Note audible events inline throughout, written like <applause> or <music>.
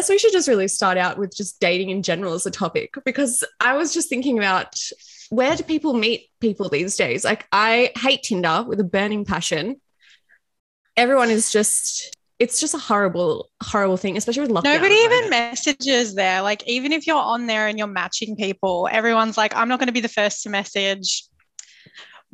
guess we should just really start out with just dating in general as a topic because I was just thinking about where do people meet people these days? Like, I hate Tinder with a burning passion. Everyone is just, it's just a horrible, horrible thing, especially with lockdown. Nobody even messages there. Like, even if you're on there and you're matching people, everyone's like, I'm not going to be the first to message.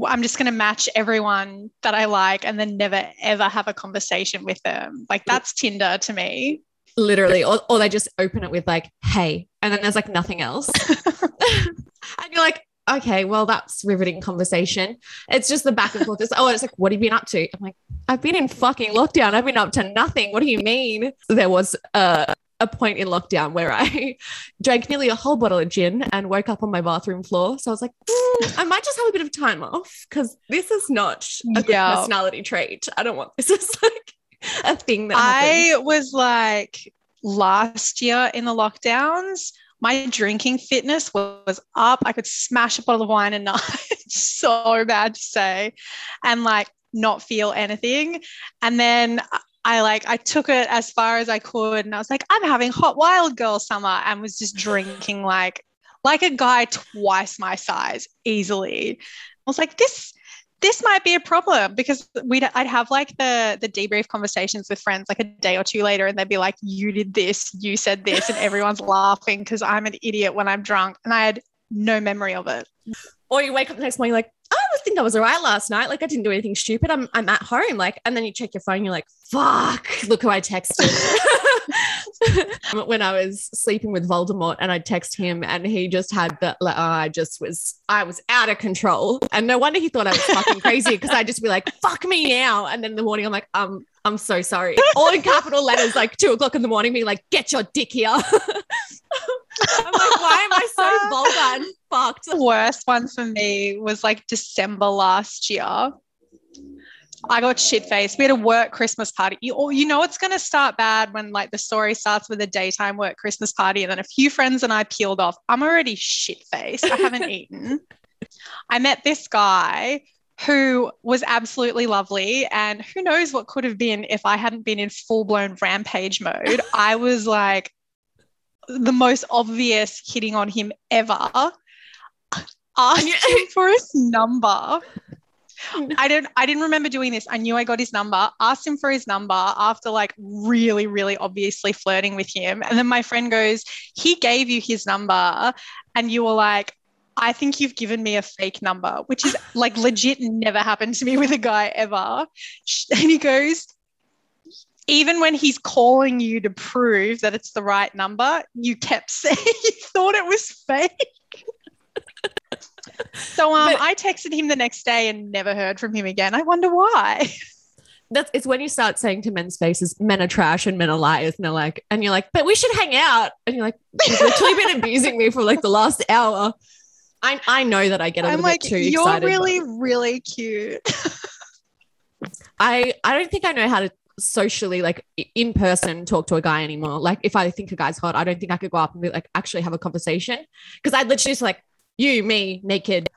I'm just going to match everyone that I like and then never ever have a conversation with them. Like, that's Tinder to me. Literally, or, or they just open it with like, hey, and then there's like nothing else. <laughs> and you're like, okay, well, that's riveting conversation. It's just the back and forth. It's, oh, it's like, what have you been up to? I'm like, I've been in fucking lockdown. I've been up to nothing. What do you mean? There was a, a point in lockdown where I <laughs> drank nearly a whole bottle of gin and woke up on my bathroom floor. So I was like, "Mm, I might just have a bit of time off because this is not a good Yeah. personality trait. I don't want this <laughs> is like <laughs> a thing that happens. I was like last year in the lockdowns, my drinking fitness was up. I could smash a bottle of wine a night. <laughs> so bad to say. And like not feel anything. And then I like I took it as far as I could and I was like, I'm having hot wild girl summer and was just drinking like like a guy twice my size easily. I was like, this this might be a problem because we'd I'd have like the the debrief conversations with friends like a day or two later and they'd be like you did this you said this and everyone's <laughs> laughing because I'm an idiot when I'm drunk and I had no memory of it. Or you wake up the next morning like I think I was all right last night. Like I didn't do anything stupid. I'm I'm at home. Like, and then you check your phone, you're like, fuck, look who I texted. <laughs> when I was sleeping with Voldemort and I text him and he just had the like, oh, I just was I was out of control. And no wonder he thought I was fucking crazy because I'd just be like, fuck me now. And then in the morning I'm like, um, I'm so sorry. All in capital letters, like two o'clock in the morning, being like, get your dick here. <laughs> I'm like, why am I so vulgar and fucked? the worst one for me was like December last year. I got shit faced. We had a work Christmas party. You, you know it's going to start bad when like the story starts with a daytime work Christmas party, and then a few friends and I peeled off. I'm already shit faced. I haven't <laughs> eaten. I met this guy who was absolutely lovely, and who knows what could have been if I hadn't been in full blown rampage mode. <laughs> I was like the most obvious hitting on him ever. Asked him <laughs> for his number. <laughs> I didn't I didn't remember doing this. I knew I got his number, asked him for his number after like really, really obviously flirting with him. And then my friend goes, he gave you his number and you were like, I think you've given me a fake number, which is <laughs> like legit never happened to me with a guy ever. And he goes, even when he's calling you to prove that it's the right number, you kept saying you thought it was fake. So um, But- I texted him the next day and never heard from him again. I wonder why. That's it's when you start saying to men's faces, men are trash and men are liars, and they're like, and you're like, but we should hang out, and you're like, you've literally <laughs> been abusing me for like the last hour. I I know that I get a I'm little like, bit too you're excited. but really, really cute. <laughs> I I don't think I know how to socially like in person talk to a guy anymore. Like if I think a guy's hot, I don't think I could go up and be like actually have a conversation because I'd literally just like you, me, naked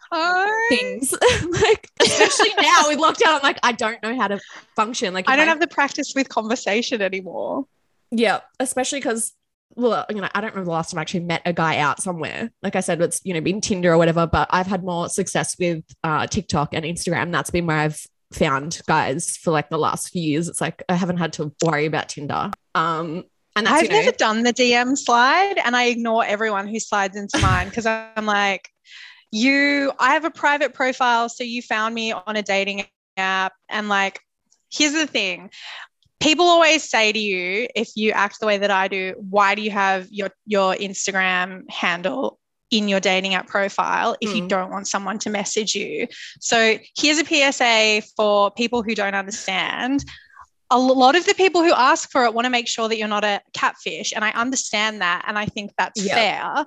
things. <laughs> like especially <laughs> now with lockdown, I'm like I don't know how to function. Like I don't have the practice with conversation anymore. Yeah, especially because well, you know, I don't remember the last time I actually met a guy out somewhere. Like I said, it's you know been Tinder or whatever, but I've had more success with uh, TikTok and Instagram. That's been where I've found guys for like the last few years. It's like I haven't had to worry about Tinder. Um, I've you know, never done the DM slide and I ignore everyone who slides into mine because I'm like, you, I have a private profile. So you found me on a dating app. And like, here's the thing people always say to you, if you act the way that I do, why do you have your, your Instagram handle? In your dating app profile, if you Mm. don't want someone to message you. So, here's a PSA for people who don't understand a lot of the people who ask for it want to make sure that you're not a catfish. And I understand that. And I think that's Yeah. fair.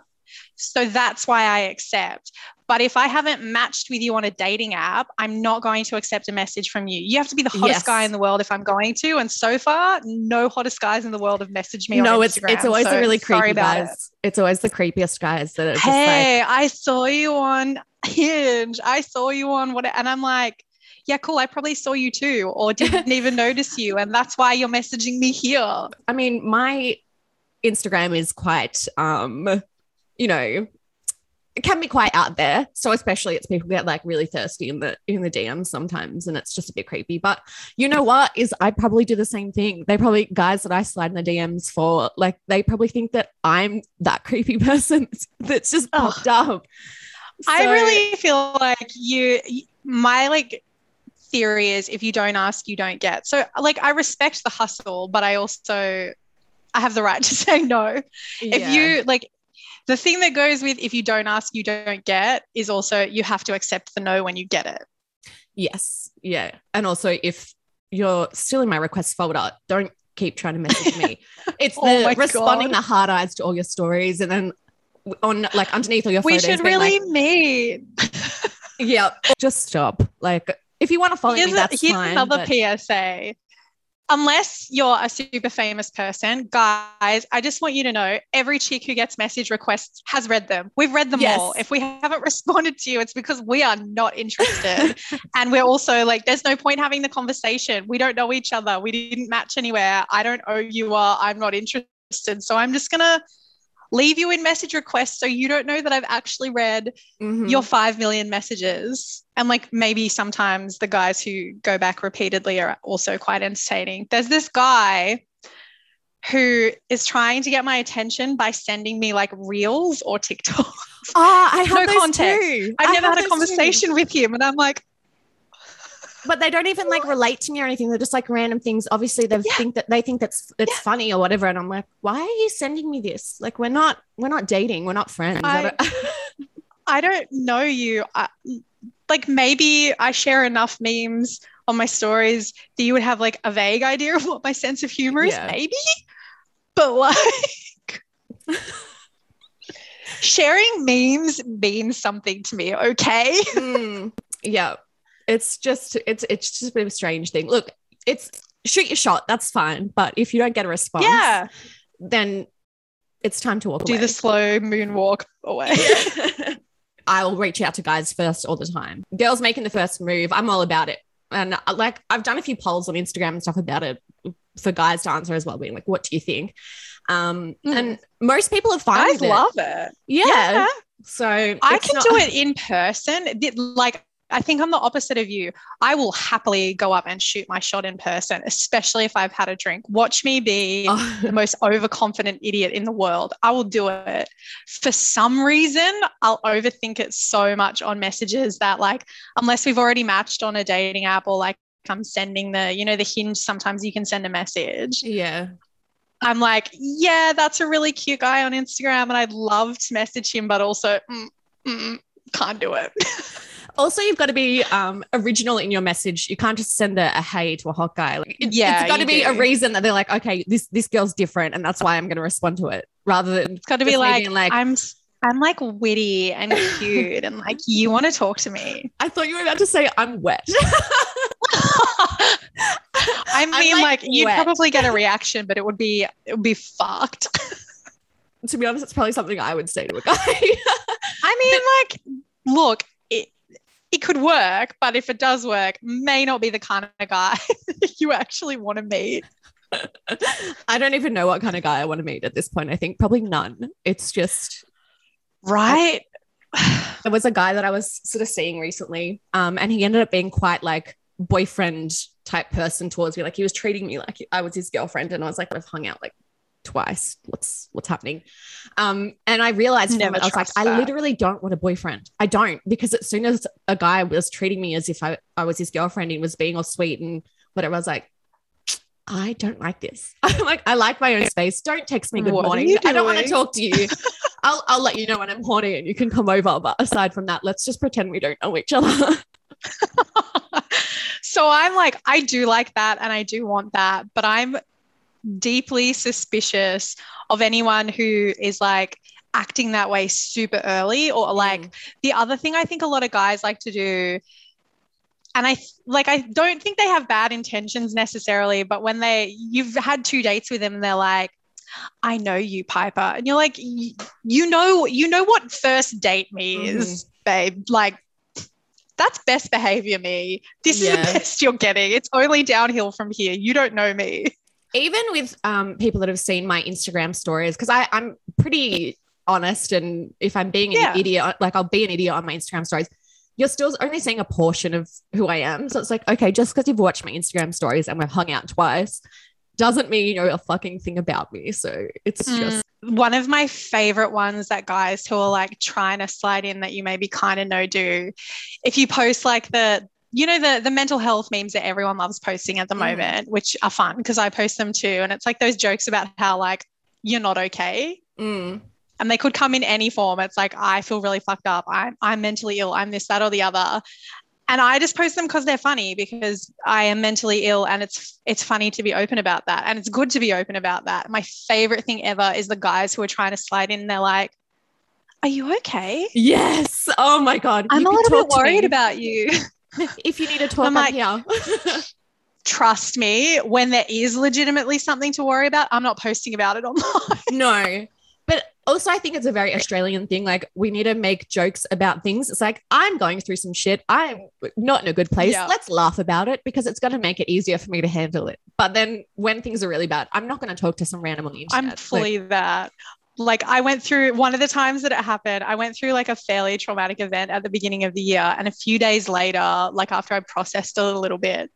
So that's why I accept. But if I haven't matched with you on a dating app, I'm not going to accept a message from you. You have to be the hottest Yes. guy in the world if I'm going to. And so far, no hottest guys in the world have messaged me. no, it's it's always So the really creepy guys. it. It's always the creepiest guys that are just Hey, like, I saw you on <laughs> Hinge. I saw you on what, and I'm like, yeah, cool. I probably saw you too, or didn't <laughs> even notice you, and that's why you're messaging me here. I mean, my Instagram is quite, um, you know, it can be quite out there. So especially it's people get like really thirsty in the in the DMs sometimes, and it's just a bit creepy. But you know what? Is I probably do the same thing. They probably guys that I slide in the DMs for, like they probably think that I'm that creepy <laughs> person that's just popped up. I really feel like you, my like theory is if you don't ask, you don't get. So like I respect the hustle, but I also I have the right <laughs> to say no. Yeah. If you like the thing that goes with if you don't ask, you don't get is also you have to accept the no when you get it. Yes. Yeah. And also, if you're still in my request folder, don't keep trying to message me. <laughs> It's Oh the responding God. the hard eyes to all your stories and then on like underneath all your We photos. should really like, meet. <laughs> yeah, just stop. Like, if you want to follow Here's, me, a- that's here's fine. another but- PSA. Unless you're a super famous person, guys, I just want you to know every chick who gets message requests has read them. We've read them Yes. all. If we haven't <laughs> responded to you, it's because we are not interested. <laughs> and we're also like, there's no point having the conversation. We don't know each other. We didn't match anywhere. I don't owe you a, I'm not interested. So I'm just going to leave you in message requests so you don't know that I've actually read Mhm. your 5 million messages. And like maybe sometimes the guys who go back repeatedly are also quite entertaining. There's this guy who is trying to get my attention by sending me like reels or TikTok. Oh, I have <laughs> No those context. too. I've I never had a those too. conversation with him. And I'm like, but they don't even like relate to me or anything. They're just like random things. Obviously, they Yeah. think that they think that's it's funny or whatever. And I'm like, why are you sending me this? Like, we're not we're not dating. We're not friends. I I- don't- <laughs> I don't know you. I, like maybe I share enough memes on my stories that you would have like a vague idea of what my sense of humor is, Yeah. maybe. But like <laughs> sharing memes means something to me, okay? Mm, yeah, it's just it's it's just a bit of a strange thing. Look, it's shoot your shot. That's fine. But if you don't get a response, Yeah. then it's time to walk Do away. the slow moonwalk away. <laughs> I'll reach out to guys first all the time. Girls making the first move, I'm all about it. And uh, like I've done a few polls on Instagram and stuff about it for guys to answer as well, being like, "What do you think?" Um, Mm. and most people are fine I with it. love it. Yeah. So I can not- do it in person. Like, I think I'm the opposite of you. I will happily go up and shoot my shot in person, especially if I've had a drink. Watch me be Oh, the most overconfident idiot in the world. I will do it. For some reason, I'll overthink it so much on messages that, like, unless we've already matched on a dating app or like I'm sending the, you know, the hinge, sometimes you can send a message. yeah. I'm like, yeah, that's a really cute guy on Instagram, and I'd love to message him, but also mm, mm, can't do it. <laughs> Also, you've got to be um, original in your message. You can't just send a, a hey to a hot guy. Like, it, Yeah, it's got to be a reason that they're like, okay, this this girl's different, and that's why I'm going to respond to it, rather than It's got to be like, like- I'm, I'm like witty and <laughs> cute, and like you want to talk to me. I thought you were about to say I'm wet. <laughs> <laughs> I mean, like, like, you'd probably get a reaction, but it would be it would be fucked. to be honest, it's probably something I would say to a guy. I mean, like, look, it could work, but if it does work, may not be the kind of guy <laughs> you actually want to meet. I don't even know what kind of guy I want to meet at this point. I think probably none. It's just Right? <sighs> there was a guy that I was sort of seeing recently, um, and he ended up being quite like boyfriend type person towards me. Like he was treating me like I was his girlfriend, and I was like, I've hung out like twice. What's what's happening? Um, and I realized Never it, I was like, trust I literally don't want a boyfriend. I don't because as soon as a guy was treating me as if I, I was his girlfriend and was being all sweet and whatever, I was like. I don't like this. <laughs> I'm like, I like my own space. Don't text me good What morning. I don't want to talk to you. <laughs> I'll I'll let you know when I'm horny and you can come over. But aside from that, let's just pretend we don't know each other. <laughs> so I'm like, I do like that and I do want that, but I'm deeply suspicious of anyone who is like acting that way super early or mm. like the other thing I think a lot of guys like to do and I like I don't think they have bad intentions necessarily, but when they you've had two dates with them and they're like I know you, Piper. And you're like, you know, you know what first date me mm-hmm. is, babe. Like, that's best behavior me. This is the best you're getting. It's only downhill from here. You don't know me. Even with um, people that have seen my Instagram stories, because I'm pretty honest, and if I'm being an idiot, like I'll be an idiot on my Instagram stories. You're still only seeing a portion of who I am. So it's like, okay, just because you've watched my Instagram stories and we've hung out twice doesn't mean you know a fucking thing about me. So it's Mm. just One of my favorite ones that guys who are like trying to slide in that you maybe kind of know do. If you post like the you know the the mental health memes that everyone loves posting at the Mm. moment, which are fun because I post them too. And it's like those jokes about how like you're not okay. mm, and they could come in any form. It's like I feel really fucked up. I'm I'm mentally ill. I'm this, that, or the other. And I just post them because they're funny because I am mentally ill and it's it's funny to be open about that. And it's good to be open about that. My favorite thing ever is the guys who are trying to slide in. They're like, Are you okay? yes. Oh my god, I'm You a little bit worried about you. <laughs> <laughs> If you need to talk, I'm I'm, here. <laughs> Trust me, when there is legitimately something to worry about, I'm not posting about it <laughs> online. no. But also, I think it's a very Australian thing. Like, we need to make jokes about things. It's like, I'm going through some shit. I'm not in a good place. Yeah. Let's laugh about it because it's going to make it easier for me to handle it. But then when things are really bad, I'm not going to talk to some random on the internet. I'm Like, fully that. Like I went through one of the times that it happened, I went through like a fairly traumatic event at the beginning of the year. And a few days later, like after I processed it a little bit,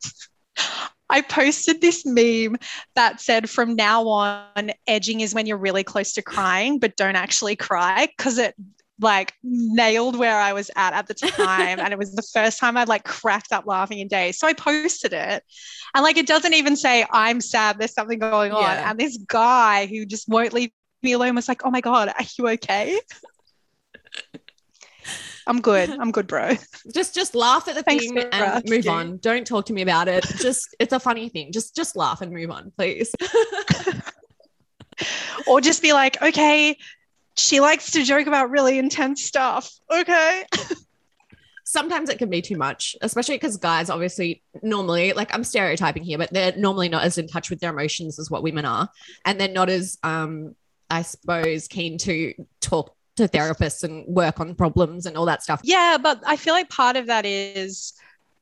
<laughs> I posted this meme that said, from now on, edging is when you're really close to crying, but don't actually cry because it like nailed where I was at at the time. and it was the first time I'd like cracked up laughing in days. So I posted it. And like it doesn't even say, I'm sad, there's something going on. Yeah. And this guy who just won't leave me alone was like, Oh my God, are you okay? I'm good. I'm good, bro. just just laugh at the Thanks thing and move on. Don't talk to me about it. Just it's a funny thing. Just just laugh and move on, please. <laughs> Or just be like, Okay, she likes to joke about really intense stuff. Okay. sometimes it can be too much, especially because guys obviously normally, like I'm stereotyping here, but they're normally not as in touch with their emotions as what women are. And they're not as, um, I suppose, keen to talk to therapists and work on problems and all that stuff. Yeah, but I feel like part of that is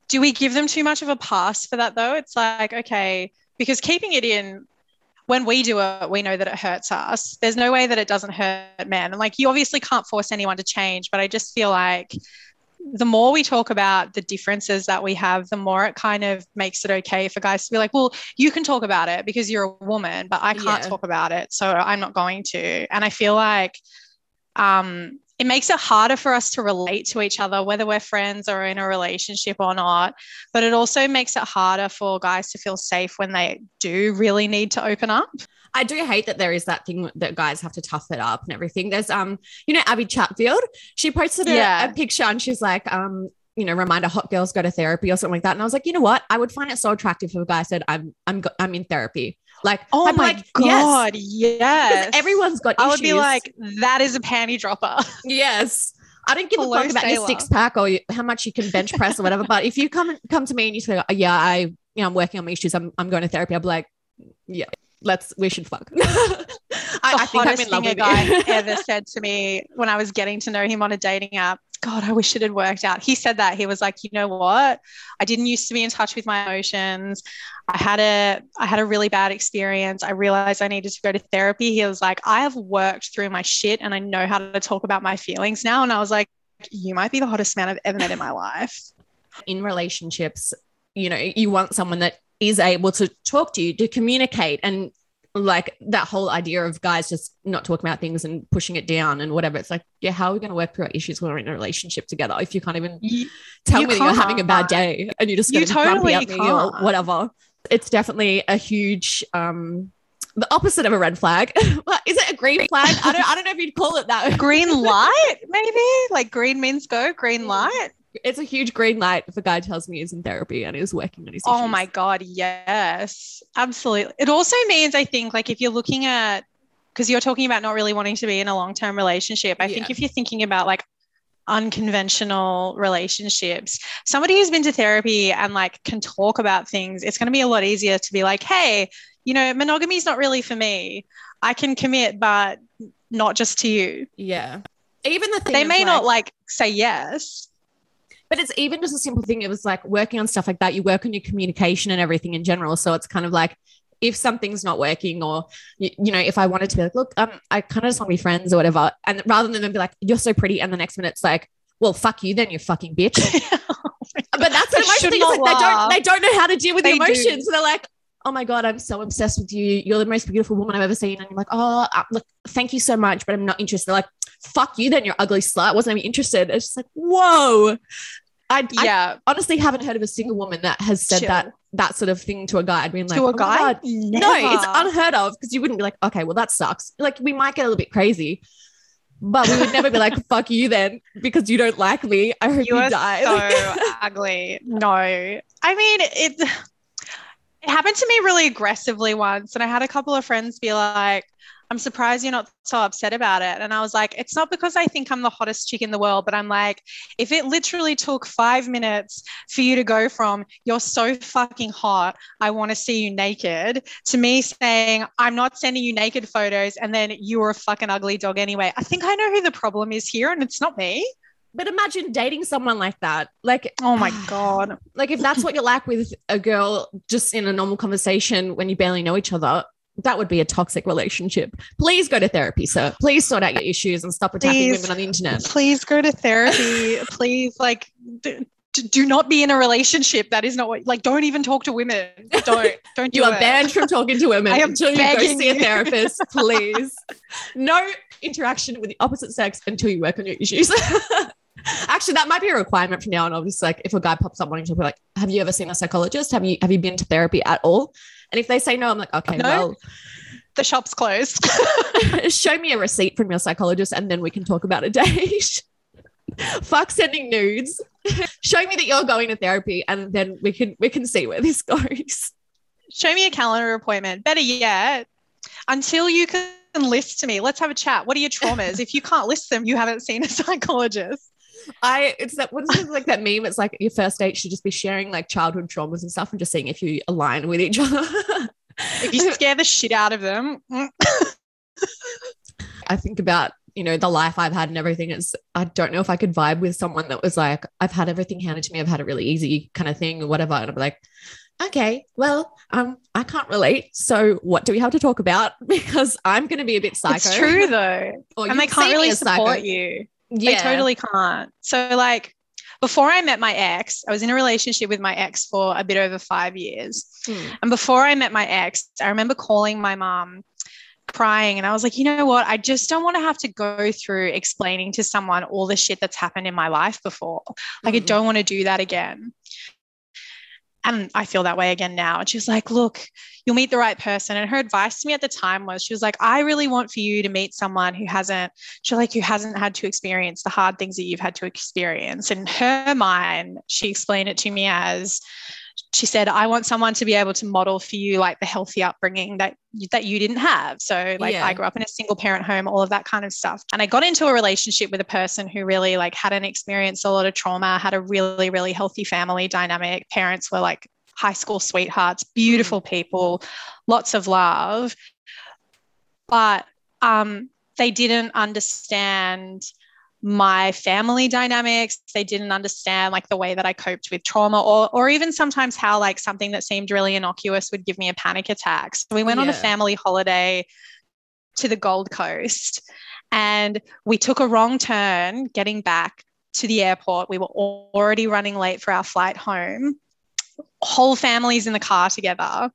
do we give them too much of a pass for that though? It's like, okay, because keeping it in when we do it, we know that it hurts us. There's no way that it doesn't hurt men. And like you obviously can't force anyone to change, but I just feel like the more we talk about the differences that we have, the more it kind of makes it okay for guys to be like, well, you can talk about it because you're a woman, but I can't Yeah. talk about it. So I'm not going to. And I feel like um, it makes it harder for us to relate to each other, whether we're friends or in a relationship or not. But it also makes it harder for guys to feel safe when they do really need to open up. I do hate that there is that thing that guys have to tough it up and everything. There's um, you know, Abby Chatfield. She posted a, Yeah. a picture and she's like, um, you know, reminder hot girls go to therapy or something like that. And I was like, you know what? I would find it so attractive if a guy said, I'm I'm I'm in therapy. Like, Oh I'd my like, yes. Yes. everyone's got issues. I would be like, that is a panty dropper. <laughs> yes. I don't give Hello, a fuck about your six pack or how much you can bench press or whatever. But if you come come to me and you say, oh, yeah, I, you know, I'm working on my issues. I'm, I'm going to therapy. I'll be like, yeah, let's, we should fuck. <laughs> I, the I think I'm in love thing a guy <laughs> ever said to me when I was getting to know him on a dating app. God, I wish it had worked out. He said that he was like, you know what? I didn't used to be in touch with my emotions. I had a I had a really bad experience. I realized I needed to go to therapy. He was like, I have worked through my shit and I know how to talk about my feelings now. And I was like, you might be the hottest man I've ever met in my <laughs> life. in relationships, you know, you want someone that is able to talk to you, to communicate, and like that whole idea of guys just not talking about things and pushing it down and whatever. It's like, yeah, how are we going to work through our issues when we're in a relationship together if you can't even You- tell You me that you're having a bad day and you're just You going to be grumpy totally at me or whatever? It's definitely a huge, um, the opposite of a red flag. <laughs> Well, is it a green flag? I don't, I <laughs> don't know if you'd call it that. green <laughs> light, maybe? Like green means go, Mm. green light. It's a huge green light if a guy tells me he's in therapy and he's working on his Oh my God, yes, absolutely. It also means, I think, like if you're looking at, because you're talking about not really wanting to be in a long term relationship, I think if you're thinking about like unconventional relationships, somebody who's been to therapy and like can talk about things, it's going to be a lot easier to be like, hey, you know, monogamy is not really for me. I can commit, but not just to you. Yeah. Even the thing They may not like say yes. But it's even just a simple thing. It was like working on stuff like that. You work on your communication and everything in general. So it's kind of like if something's not working, or you, you know, if I wanted to be like, look, um, I kind of just want to be friends or whatever, and rather than them be like, you're so pretty, and the next minute it's like, well, fuck you, then you fucking bitch. <laughs> <laughs> but that's the emotion should thing. Like they don't they don't know how to deal with They the emotions. So they're like, oh my god, I'm so obsessed with you. You're the most beautiful woman I've ever seen. And you're like, oh, uh, look, thank you so much, but I'm not interested. They're like, fuck you, then you're ugly slut. Wasn't even interested. It's just like, whoa. I, I yeah. honestly haven't heard of a single woman that has said Chill. that that sort of thing to a guy. I'd been like, to "Oh a my guy? God." No, it's unheard of because you wouldn't be like, okay, well, that sucks. Like, we might get a little bit crazy, but we would never be like, <laughs> fuck you then because you don't like me. I hope you, you die. so <laughs> ugly. No, I mean it. It happened to me really aggressively once, and I had a couple of friends be like, "I'm surprised you're not so upset about it." And I was like, "It's not because I think I'm the hottest chick in the world, but I'm like, if it literally took five minutes for you to go from "You're so fucking hot, I want to see you naked" to me saying, "I'm not sending you naked photos," and then you were a fucking ugly dog anyway, I think I know who the problem is here, and it's not me. but imagine dating someone like that. Like, Oh my <sighs> god. like if that's what you're like with a girl just in a normal conversation when you barely know each other, that would be a toxic relationship. Please go to therapy, sir. Please sort out your issues and stop attacking Please. women on the internet. please go to therapy <laughs> please like d- d- do not be in a relationship that is not what like don't even talk to women don't don't <laughs> do You are it. banned from talking to women <laughs> I am until you go see a therapist, please. no interaction with the opposite sex until you work on your issues. Actually, that might be a requirement from now on. Obviously, like if a guy pops up wanting to be like, "Have you ever seen a psychologist? Have you have you been to therapy at all?" And if they say no, I'm like, "Okay, No. well, the shop's closed <laughs> <laughs> show me a receipt from your psychologist, and then we can talk about a date." <laughs> Fuck sending nudes. show me that you're going to therapy, and then we can we can see where this goes. show me a calendar appointment better yet until you can list to me let's have a chat what are your traumas if you can't list them you haven't seen a psychologist I it's that what's it like that meme? It's like your first date should just be sharing like childhood traumas and stuff and just seeing if you align with each other. if you scare the shit out of them mm, I think about you know the life I've had and everything. It's I don't know if I could vibe with someone that was like I've had everything handed to me. I've had a really easy kind of thing or whatever, and I'm like, okay, well, um, I can't relate. So what do we have to talk about? <laughs> Because I'm going to be a bit psycho. it's true <laughs> though and they can't really as psycho. support you Yeah, They totally can't. So, like, before I met my ex, I was in a relationship with my ex for a bit over five years. Hmm. And before I met my ex, I remember calling my mom crying and I was like, you know what? I just don't want to have to go through explaining to someone all the shit that's happened in my life before. Like, I Mm. don't want to do that again. And I feel that way again now. And she was like, look, you'll meet the right person. And her advice to me at the time was, she was like, I really want for you to meet someone who hasn't, she like, who hasn't had to experience the hard things that you've had to experience. In her mind, she explained it to me as, she said, I want someone to be able to model for you like the healthy upbringing that that you didn't have. So like Yeah. I grew up in a single parent home, all of that kind of stuff. And I got into a relationship with a person who really like hadn't experienced a lot of trauma, had a really, really healthy family dynamic. Parents were like high school sweethearts, beautiful people, lots of love. But um, they didn't understand my family dynamics they didn't understand like the way that i coped with trauma or or even sometimes how like something that seemed really innocuous would give me a panic attack. So we went on a family holiday to the gold coast and we took a wrong turn getting back to the airport. We were already running late for our flight home. Whole families in the car together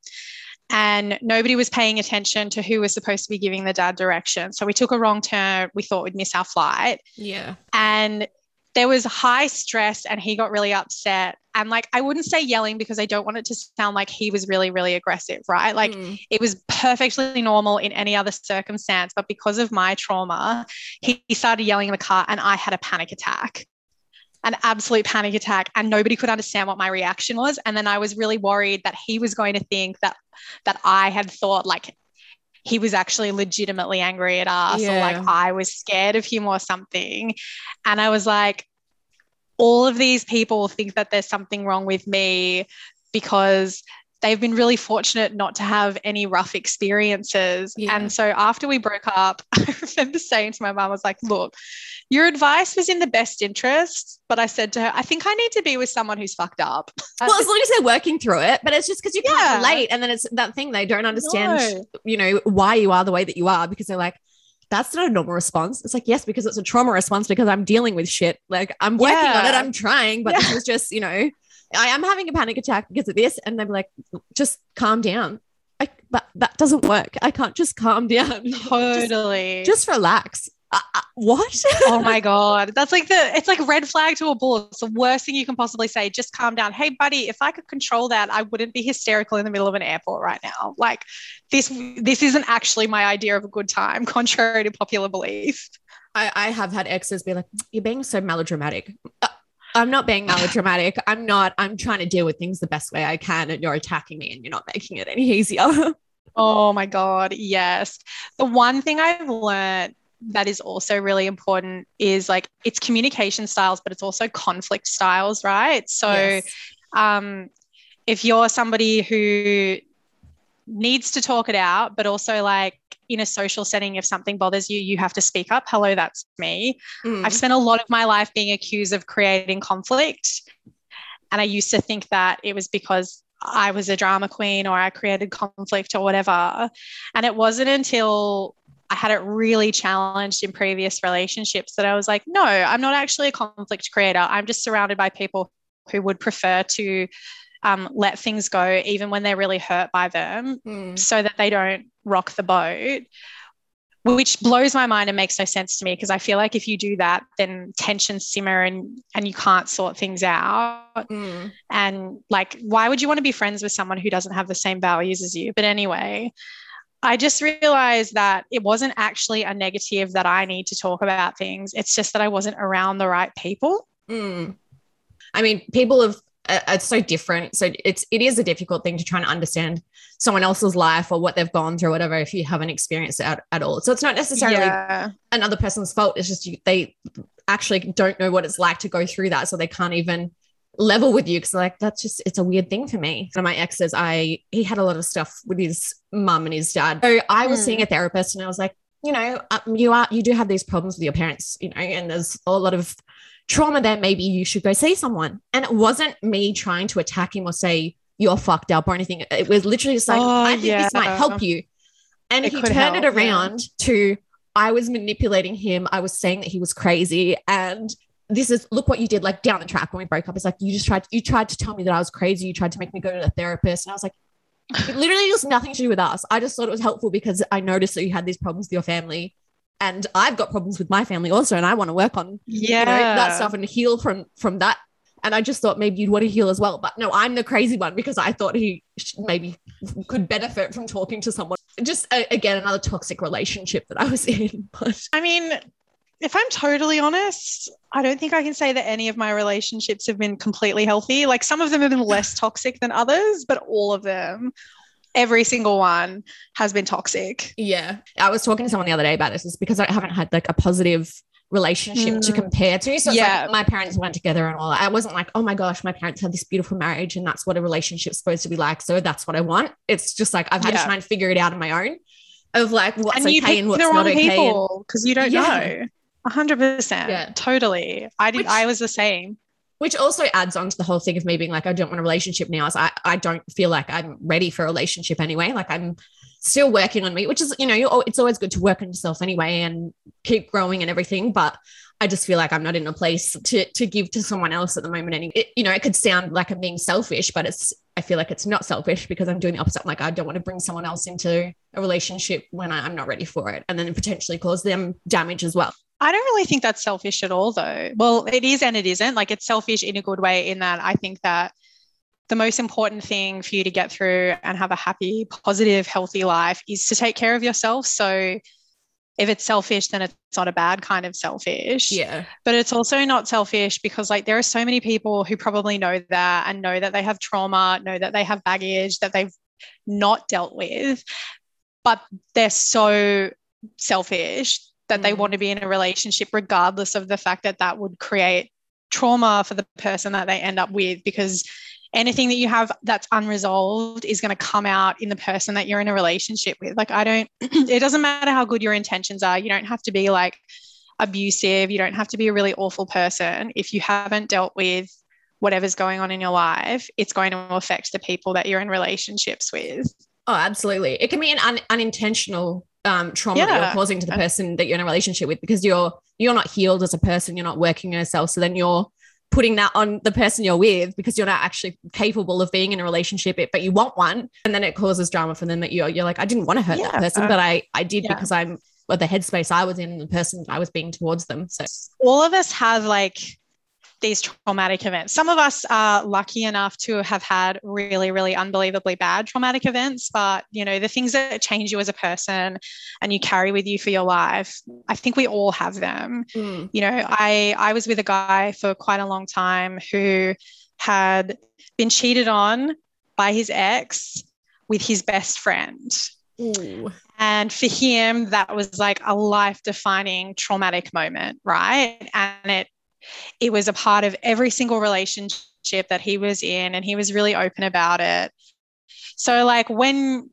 and nobody was paying attention to who was supposed to be giving the dad direction. So we took a wrong turn. We thought we'd miss our flight. Yeah. And there was high stress, and he got really upset. And like, I wouldn't say yelling because I don't want it to sound like he was really, really aggressive, right? Like, Mm. it was perfectly normal in any other circumstance. But because of my trauma, he, he started yelling in the car, and I had a panic attack. An absolute panic attack, and nobody could understand what my reaction was. And then I was really worried that he was going to think that that I had thought like he was actually legitimately angry at us, or like I was scared of him or something. And I was like, all of these people think that there's something wrong with me because they've been really fortunate not to have any rough experiences. Yeah. And so after we broke up, <laughs> I remember saying to my mom, I was like, look, your advice was in the best interest. But I said to her, I think I need to be with someone who's fucked up. well, as long as they're working through it, but it's just because you can't Yeah. relate. And then it's that thing they don't understand, No. you know, why you are the way that you are because they're like, that's not a normal response. It's like, yes, because it's a trauma response because I'm dealing with shit. Like I'm working on it, I'm trying, but this is just, you know, I am having a panic attack because of this. And they're like, just calm down. I, but that doesn't work. I can't just calm <laughs> down. just, Totally. just relax. Uh, uh, what? oh my <laughs> god that's like the it's like red flag to a bull it's the worst thing you can possibly say just calm down hey buddy if i could control that i wouldn't be hysterical in the middle of an airport right now like this this isn't actually my idea of a good time <laughs> contrary to popular belief I, I have had exes be like, you're being so melodramatic. Uh, I'm not being melodramatic. I'm not. I'm trying to deal with things the best way I can, and you're attacking me, and you're not making it any easier. <laughs> oh my god yes the one thing i've learned that is also really important is like it's communication styles but it's also conflict styles right so Yes. um, if you're somebody who needs to talk it out, but also like in a social setting, if something bothers you, you have to speak up. Hello, that's me. Mm. I've spent a lot of my life being accused of creating conflict. And I used to think that it was because I was a drama queen or I created conflict or whatever. And it wasn't until I had it really challenged in previous relationships that I was like, no, I'm not actually a conflict creator. I'm just surrounded by people who would prefer to um, let things go, even when they're really hurt by them, Mm. so that they don't rock the boat. Which blows my mind and makes no sense to me because I feel like if you do that, then tensions simmer and and you can't sort things out. Mm. And like, why would you want to be friends with someone who doesn't have the same values as you? But anyway, I just realized that it wasn't actually a negative that I need to talk about things. It's just that I wasn't around the right people. Mm. I mean, people have. Uh, It's so different. So it's it is a difficult thing to try and understand someone else's life or what they've gone through, whatever. If you haven't experienced it at, at all, so it's not necessarily Yeah. another person's fault. It's just you, they actually don't know what it's like to go through that, so they can't even level with you because like that's just it's a weird thing for me. One of my exes, I he had a lot of stuff with his mum and his dad. So I was Hmm. seeing a therapist, and I was like, you know, um, you are you do have these problems with your parents, you know, and there's a lot of trauma there. Maybe you should go see someone. And it wasn't me trying to attack him or say you're fucked up or anything. It was literally just like Oh, I think this might help you. And It he turned it help, yeah. around to I was manipulating him. I was saying that he was crazy. And this is look what you did like down the track when we broke up. It's like you just tried you tried to tell me that I was crazy. You tried to make me go to the therapist. And I was like, it literally was nothing to do with us. I just thought it was helpful because I noticed that you had these problems with your family. And I've got problems with my family also, and I want to work on Yeah. you know, that stuff and heal from from that. And I just thought maybe you'd want to heal as well. But no, I'm the crazy one because I thought he maybe could benefit from talking to someone. Just a, again, another toxic relationship that I was <laughs> in. But I mean, if I'm totally honest, I don't think I can say that any of my relationships have been completely healthy. Like some of them have been less toxic than others, but all of them, every single one has been toxic. yeah, I was talking to someone the other day about this. Is because I haven't had like a positive relationship to Mm. compare to. So it's Yeah. like my parents weren't together and all. that. I wasn't like, oh my gosh, my parents had this beautiful marriage and that's what a relationship's supposed to be like. So that's what I want. It's just like I've had Yeah. to try and figure it out on my own of like what's and okay and what's the not okay. because you don't Yeah. know. A hundred percent. Yeah. Totally. I did Which- I was the same. Which also adds on to the whole thing of me being like, I don't want a relationship now. Is I, I don't feel like I'm ready for a relationship anyway. Like I'm still working on me, which is, you know, it's always good to work on yourself anyway and keep growing and everything. But I just feel like I'm not in a place to to give to someone else at the moment. Any, it, you know, it could sound like I'm being selfish, but it's, I feel like it's not selfish because I'm doing the opposite. I'm like, I don't want to bring someone else into a relationship when I, I'm not ready for it and then potentially cause them damage as well. I don't really think that's selfish at all, though. Well, it is and it isn't. Like it's selfish in a good way, in that I think that the most important thing for you to get through and have a happy, positive, healthy life is to take care of yourself. So if it's selfish, then it's not a bad kind of selfish. Yeah. But it's also not selfish because, like, there are so many people who probably know that and know that they have trauma, know that they have baggage that they've not dealt with, but they're so selfish that they Mm. want to be in a relationship, regardless of the fact that that would create trauma for the person that they end up with. Because anything that you have that's unresolved is going to come out in the person that you're in a relationship with. Like, I don't, <clears throat> it doesn't matter how good your intentions are. You don't have to be like abusive. You don't have to be a really awful person. If you haven't dealt with whatever's going on in your life, it's going to affect the people that you're in relationships with. Oh, absolutely. It can be an un- unintentional um, trauma yeah. that you're causing to the person that you're in a relationship with because you're you're not healed as a person. You're not working on yourself. So then you're putting that on the person you're with because you're not actually capable of being in a relationship, but you want one, and then it causes drama for them that you're you're like, I didn't want to hurt yeah. that person, but I I did yeah. because I'm well, the headspace I was in, the person I was being towards them. So all of us have like these traumatic events. Some of us are lucky enough to have had really, really unbelievably bad traumatic events, but you know, the things that change you as a person and you carry with you for your life, I think we all have them. Mm. You know, I I was with a guy for quite a long time who had been cheated on by his ex with his best friend. Ooh. And for him, that was like a life defining traumatic moment, right? And it it was a part of every single relationship that he was in and he was really open about it so like when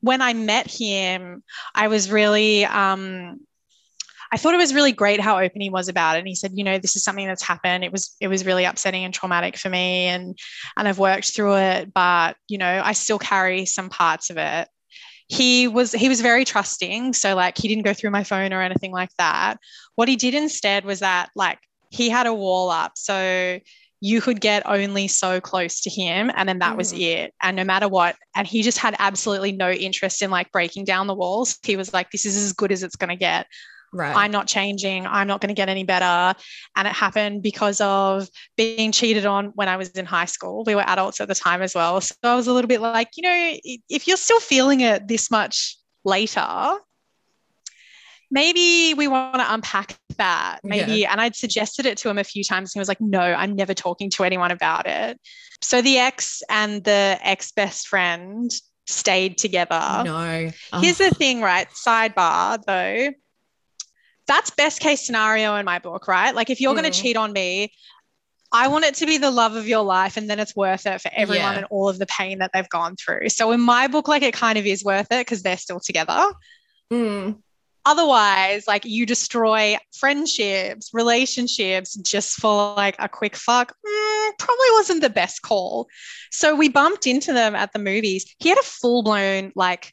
when i met him i was really um I thought it was really great how open he was about it. And he said, you know, this is something that's happened. It was it was really upsetting and traumatic for me, and and I've worked through it, but you know, I still carry some parts of it he was he was very trusting. So like he didn't go through my phone or anything like that. What he did instead was that like he had a wall up so you could get only so close to him and then that mm. was it. And no matter what and he just had absolutely no interest in like breaking down the walls. He was like this is as good as it's going to get Right. I'm not changing. I'm not going to get any better. And it happened because of being cheated on when I was in high school. We were adults at the time as well. So I was a little bit like, you know, if you're still feeling it this much later, maybe we want to unpack that. Maybe. Yeah. And I'd suggested it to him a few times. And he was like, no, I'm never talking to anyone about it. So the ex and the ex best friend stayed together. No. Oh. Here's the thing, right? Sidebar though that's best case scenario in my book, right? Like if you're mm. going to cheat on me, I want it to be the love of your life and then it's worth it for everyone yeah. and all of the pain that they've gone through. So in my book, like it kind of is worth it because they're still together. Mm. Otherwise, like you destroy friendships, relationships just for like a quick fuck, mm, probably wasn't the best call. So we bumped into them at the movies. He had a full blown like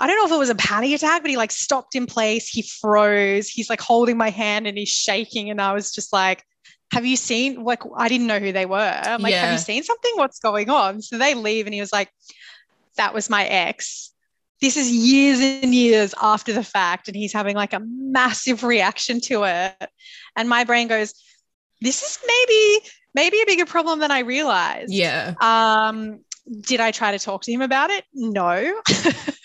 I don't know if it was a panic attack, but he like stopped in place. He froze. He's like holding my hand and he's shaking. And I was just like, have you seen like I didn't know who they were. I'm like, yeah. have you seen something? What's going on? So they leave and he was like, that was my ex. This is years and years after the fact. And he's having like a massive reaction to it. And my brain goes, this is maybe, maybe a bigger problem than I realized. Yeah. Um, did I try to talk to him about it? No. <laughs>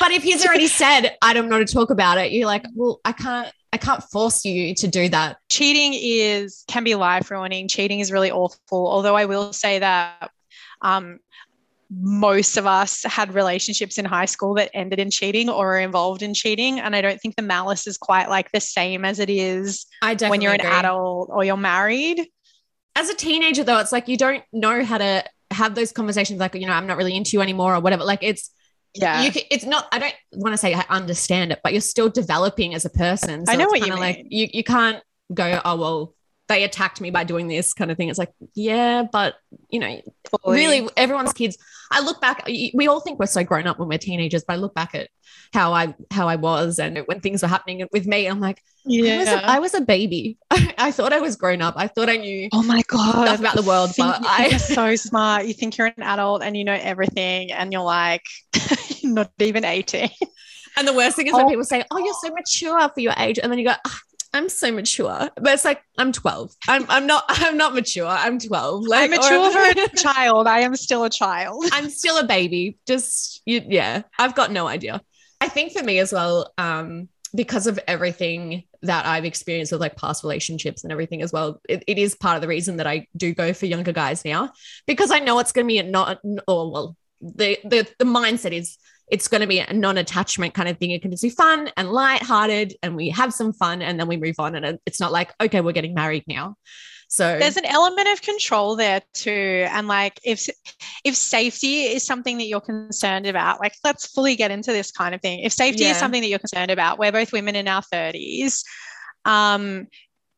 But if he's already <laughs> said, I don't know to talk about it, you're like, well, I can't I can't force you to do that. Cheating is can be life ruining. Cheating is really awful. Although I will say that um, most of us had relationships in high school that ended in cheating or were involved in cheating. And I don't think the malice is quite like the same as it is I when you're agree. an adult or you're married. As a teenager, though, it's like you don't know how to have those conversations like, you know, I'm not really into you anymore or whatever. Like it's yeah. You can, it's not i don't want to say i understand it but you're still developing as a person. So i know what you mean like you, you can't go oh well they attacked me by doing this kind of thing. It's like yeah but you know really everyone's kids i look back we all think we're so grown up when we're teenagers but i look back at how i how i was and when things were happening with me i'm like yeah i was a, I was a baby. <laughs> I, thought i was grown up. I thought i knew oh my god. about the world but i you're so <laughs> smart. You think you're an adult and you know everything and you're like <laughs> not even 18 and the worst thing is oh. when people say oh you're so mature for your age. And then you go oh, I'm so mature, but it's like I'm 12. I'm I'm not <laughs> I'm not mature. I'm 12. Like I'm mature for a <laughs> child. I am still a child. <laughs> I'm still a baby. Just you, yeah. I've got no idea. I think for me as well, um, because of everything that I've experienced with like past relationships and everything as well, it, it is part of the reason that I do go for younger guys now because I know it's going to be a not or well the the the mindset is it's going to be a non-attachment kind of thing. It can just be fun and light-hearted, and we have some fun, and then we move on. And it's not like, okay, we're getting married now. So there's an element of control there too and like if if safety is something that you're concerned about like let's fully get into this kind of thing if safety Yeah. is something that you're concerned about we're both women in our 30s um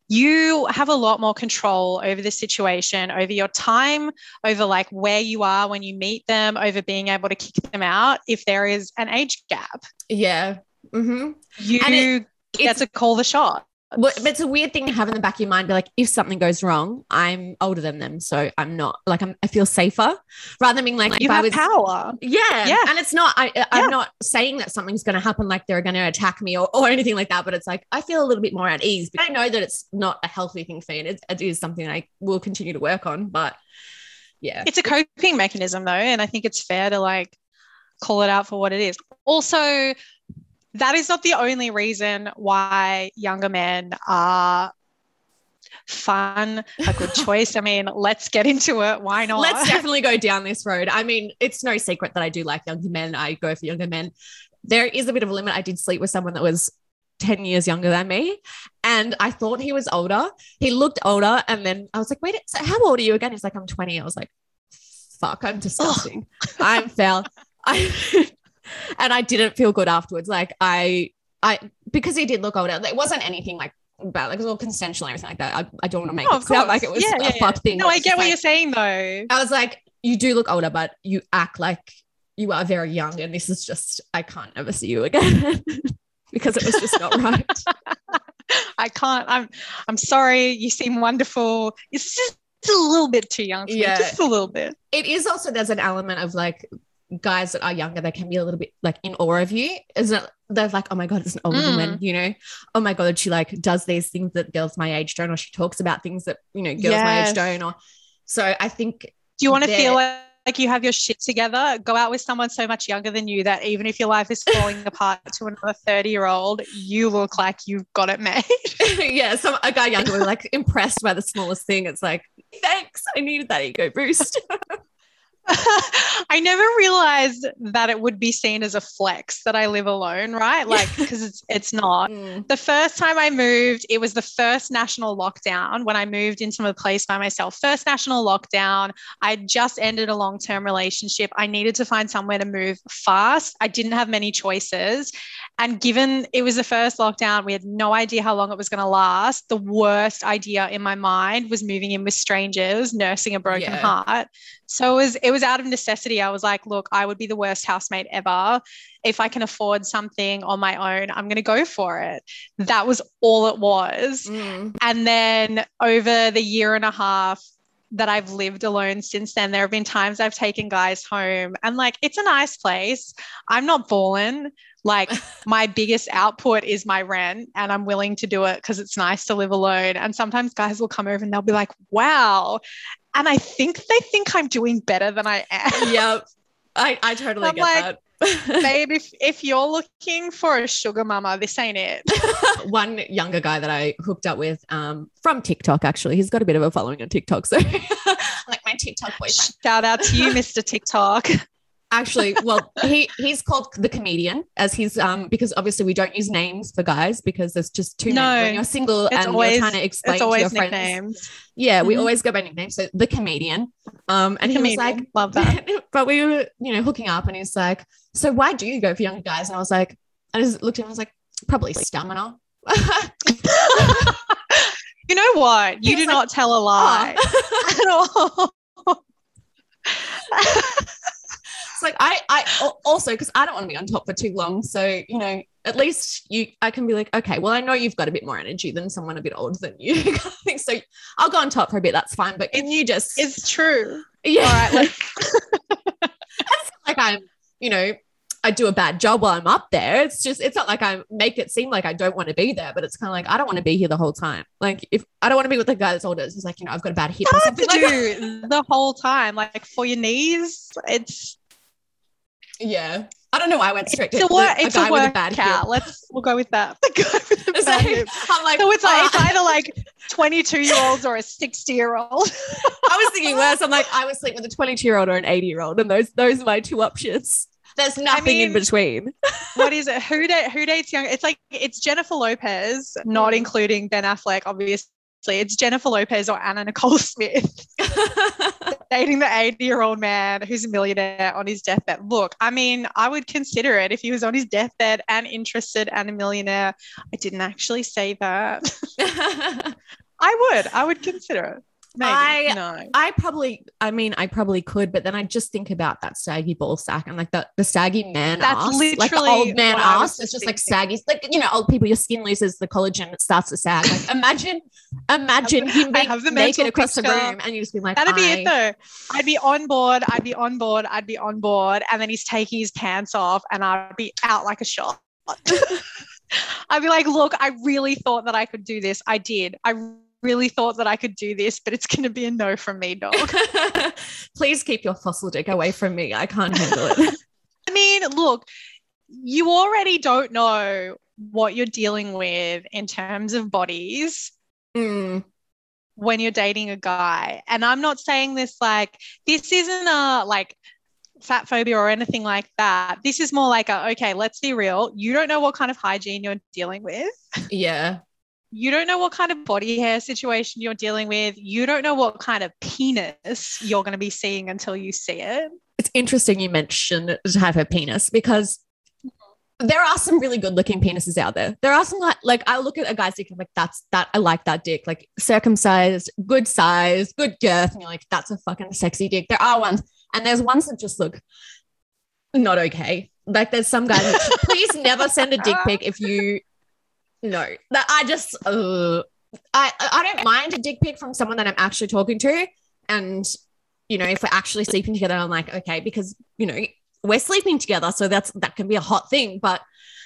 you have a lot more control over the situation over your time over like where you are when you meet them over being able to kick them out if there is an age gap yeah. Mm-hmm. you it- get to call the shot But, it's a weird thing to have in the back of your mind. Be like, if something goes wrong, I'm older than them, so I'm not like I'm. I feel safer rather than being like, you if I was, power yeah, Yeah. And it's not. I, I'm not saying that something's going to happen, like they're going to attack me or, or anything like that. But it's like I feel a little bit more at ease. But I know that it's not a healthy thing for me. and It, it is something I will continue to work on. But yeah, it's a coping mechanism though and i think it's fair to like call it out for what it is also that is not the only reason why younger men are fun a good <laughs> choice i mean let's get into it why not let's <laughs> definitely go down this road. I mean, it's no secret that I do like younger men. I go for younger men. There is a bit of a limit. I did sleep with someone that was 10 years younger than me. And I thought he was older. He looked older. And then I was like, wait, so how old are you again? He's like, I'm 20. I was like, fuck, I'm disgusting. I'm foul. I <laughs> and I didn't feel good afterwards. Like I I because he did look older. It wasn't anything like bad, like it was all consensual and everything like that. I, I don't want to make Oh, it sound like it was Yeah, a yeah, yeah. thing. no i get what like- you're saying though I was like, you do look older, but you act like you are very young. And this is just, I can't ever see you again <laughs> because it was just not right. <laughs> i can't i'm i'm sorry you seem wonderful it's just a little bit too young for Yeah. me just a little bit It is also, there's an element of like guys that are younger, they can be a little bit like in awe of you. Isn't it? They're like, oh my God, it's an older Mm. woman, you know? Oh my God, she like does these things that girls my age don't, or she talks about things that, you know, girls my age don't. Or so I think Do you want to feel like, like you have your shit together? Go out with someone so much younger than you that even if your life is falling <laughs> apart to another 30 year old, you look like you've got it made. <laughs> yeah, some a guy younger was like impressed by the smallest thing. It's like, thanks, I needed that ego boost. <laughs> <laughs> I never realized that it would be seen as a flex that I live alone, right? Like, because it's it's not. <laughs> Mm. The first time I moved, it was the first national lockdown when I moved into a place by myself. First national lockdown. I just ended a long term relationship. I needed to find somewhere to move fast. I didn't have many choices. And given it was the first lockdown, we had no idea how long it was going to last. The worst idea in my mind was moving in with strangers, nursing a broken Yeah. heart. So it was it was out of necessity. I was like, look, I would be the worst housemate ever. If I can afford something on my own, I'm going to go for it. That was all it was. Mm. And then over the year and a half that I've lived alone since then, there have been times I've taken guys home and like it's a nice place. I'm not balling. Like <laughs> my biggest output is my rent and I'm willing to do it because it's nice to live alone. And sometimes guys will come over and they'll be like, wow. And I think they think I'm doing better than I am. Yep. I, I <laughs> totally I'm get like, that. Babe, <laughs> if, if you're looking for a sugar mama, this ain't it. <laughs> One younger guy that I hooked up with um, from TikTok, actually, he's got a bit of a following on TikTok. So, <laughs> like my TikTok boyfriend. Shout out to you, Mr. TikTok. Actually, well, he he's called the comedian as he's um because obviously we don't use names for guys because there's just too No. many when you're single and always- you're trying to explain It's to your always friends. nicknames. Yeah, we Mhm. always go by nicknames. So the comedian. Um, and he was like, love that. but we were, you know, hooking up, and he's like, "So why do you go for younger guys?" And I was like, I just looked at him, I was like, "Probably stamina." <laughs> you know what? You do like, not tell a oh. lie at all. it's like I, I also because I don't want to be on top for too long. So you know, at least you, I can be like, okay, well, I know you've got a bit more energy than someone a bit older than you. <laughs> of thing. so I'll go on top for a bit. That's fine. But can you just, It's true. yeah, All right, like <laughs> I'm, you know, I do a bad job while I'm up there. It's just, it's not like I make it seem like I don't want to be there, but it's kind of like I don't want to be here the whole time. Like if I don't want to be with the guy that's older, it's like you know I've got a bad hip or something to like <laughs> the whole time. Like for your knees, it's Yeah, I don't know why I went straight to it's a the- work. a It's guy a with a bad hip. Let's we'll go with that. <laughs> The guy with <laughs> the bad hip. I'm like, So it's like it's oh. either like 22 year olds or a 60 year old. I was thinking worse. I'm like, I would sleep with a 22 year old or an 80 year old, and those those are my two options. There's nothing in mean- between. <laughs> what is it? Who date who dates young? It's like it's Jennifer Lopez, not Mm. including Ben Affleck, obviously. it's Jennifer Lopez or Anna Nicole <laughs> Smith <laughs> dating the 80 year old man who's a millionaire on his deathbed. Look, I mean, I would consider it if he was on his deathbed and interested and a millionaire. I didn't actually say that. I would. I would consider it. Maybe. I- no. I probably, I mean, I probably could, but then I just think about that saggy ball sack and like the, the saggy mm. man That's ass, like the old man what I was ass. It's just like saggy, like you know, old people. Your skin loses the collagen, it starts to sag. Like imagine, imagine him <laughs> being naked mental across the room, and you just be like, That'd be it though. I'd be on board. I'd be on board. I'd be on board. And then he's taking his pants off and I'd be out like a shot. <laughs> I'd be like, look, I really thought that I could do this. I did. I really thought that I could do this, but it's going to be a no from me, dog. <laughs> Please keep your fossil dick away from me. I can't handle it. <laughs> I mean, look, you already don't know what you're dealing with in terms of bodies Mm, when you're dating a guy. And I'm not saying this like this isn't a like fat phobia or anything like that. This is more like a okay, let's be real. You don't know what kind of hygiene you're dealing with. yeah. You don't know what kind of body hair situation you're dealing with. You don't know what kind of penis you're going to be seeing until you see it. It's interesting you mentioned to have her penis because there are some really good looking penises out there. There are some like, like I look at a guy's dick and I'm like, that's that I like that dick, like circumcised, good size, good girth, and you're like, that's a fucking sexy dick. There are ones, and there's ones that just look not okay. Like there's some guys. <laughs> that- please never send a dick pic if you no. That I just uh, I I don't mind a dick pic from someone that I'm actually talking to, and you know if we're actually sleeping together, I'm like okay because you know we're sleeping together, so that's that can be a hot thing. But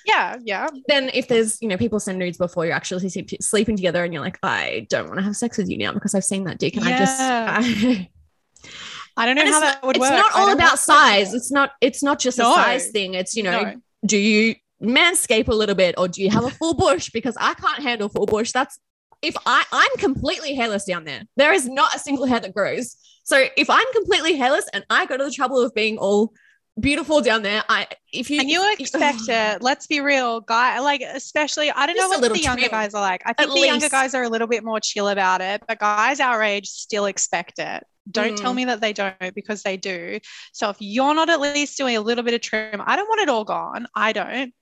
Yeah, yeah. then if there's you know people send nudes before you're actually sleep- sleeping together, and you're like I don't want to have sex with you now because I've seen that dick, and I just I, I don't know how that would it's work. It's not all about size. It's not. It's not just No. a size thing. It's you know, No. do you manscape a little bit or do you have a <laughs> full bush? Because I can't handle full bush. That's if I I'm completely hairless down there. There is not a single hair that grows. So if I'm completely hairless and I go to the trouble of being all beautiful down there, I if you And you expect <sighs> it. Let's be real, guy. Like, especially, I don't know what the younger trim. guys are like. I think the younger guys are a little bit more chill about it, but guys our age still expect it. Don't tell Mm. me that they don't because they do. So if you're not at least doing a little bit of trim, I don't want it all gone. I don't.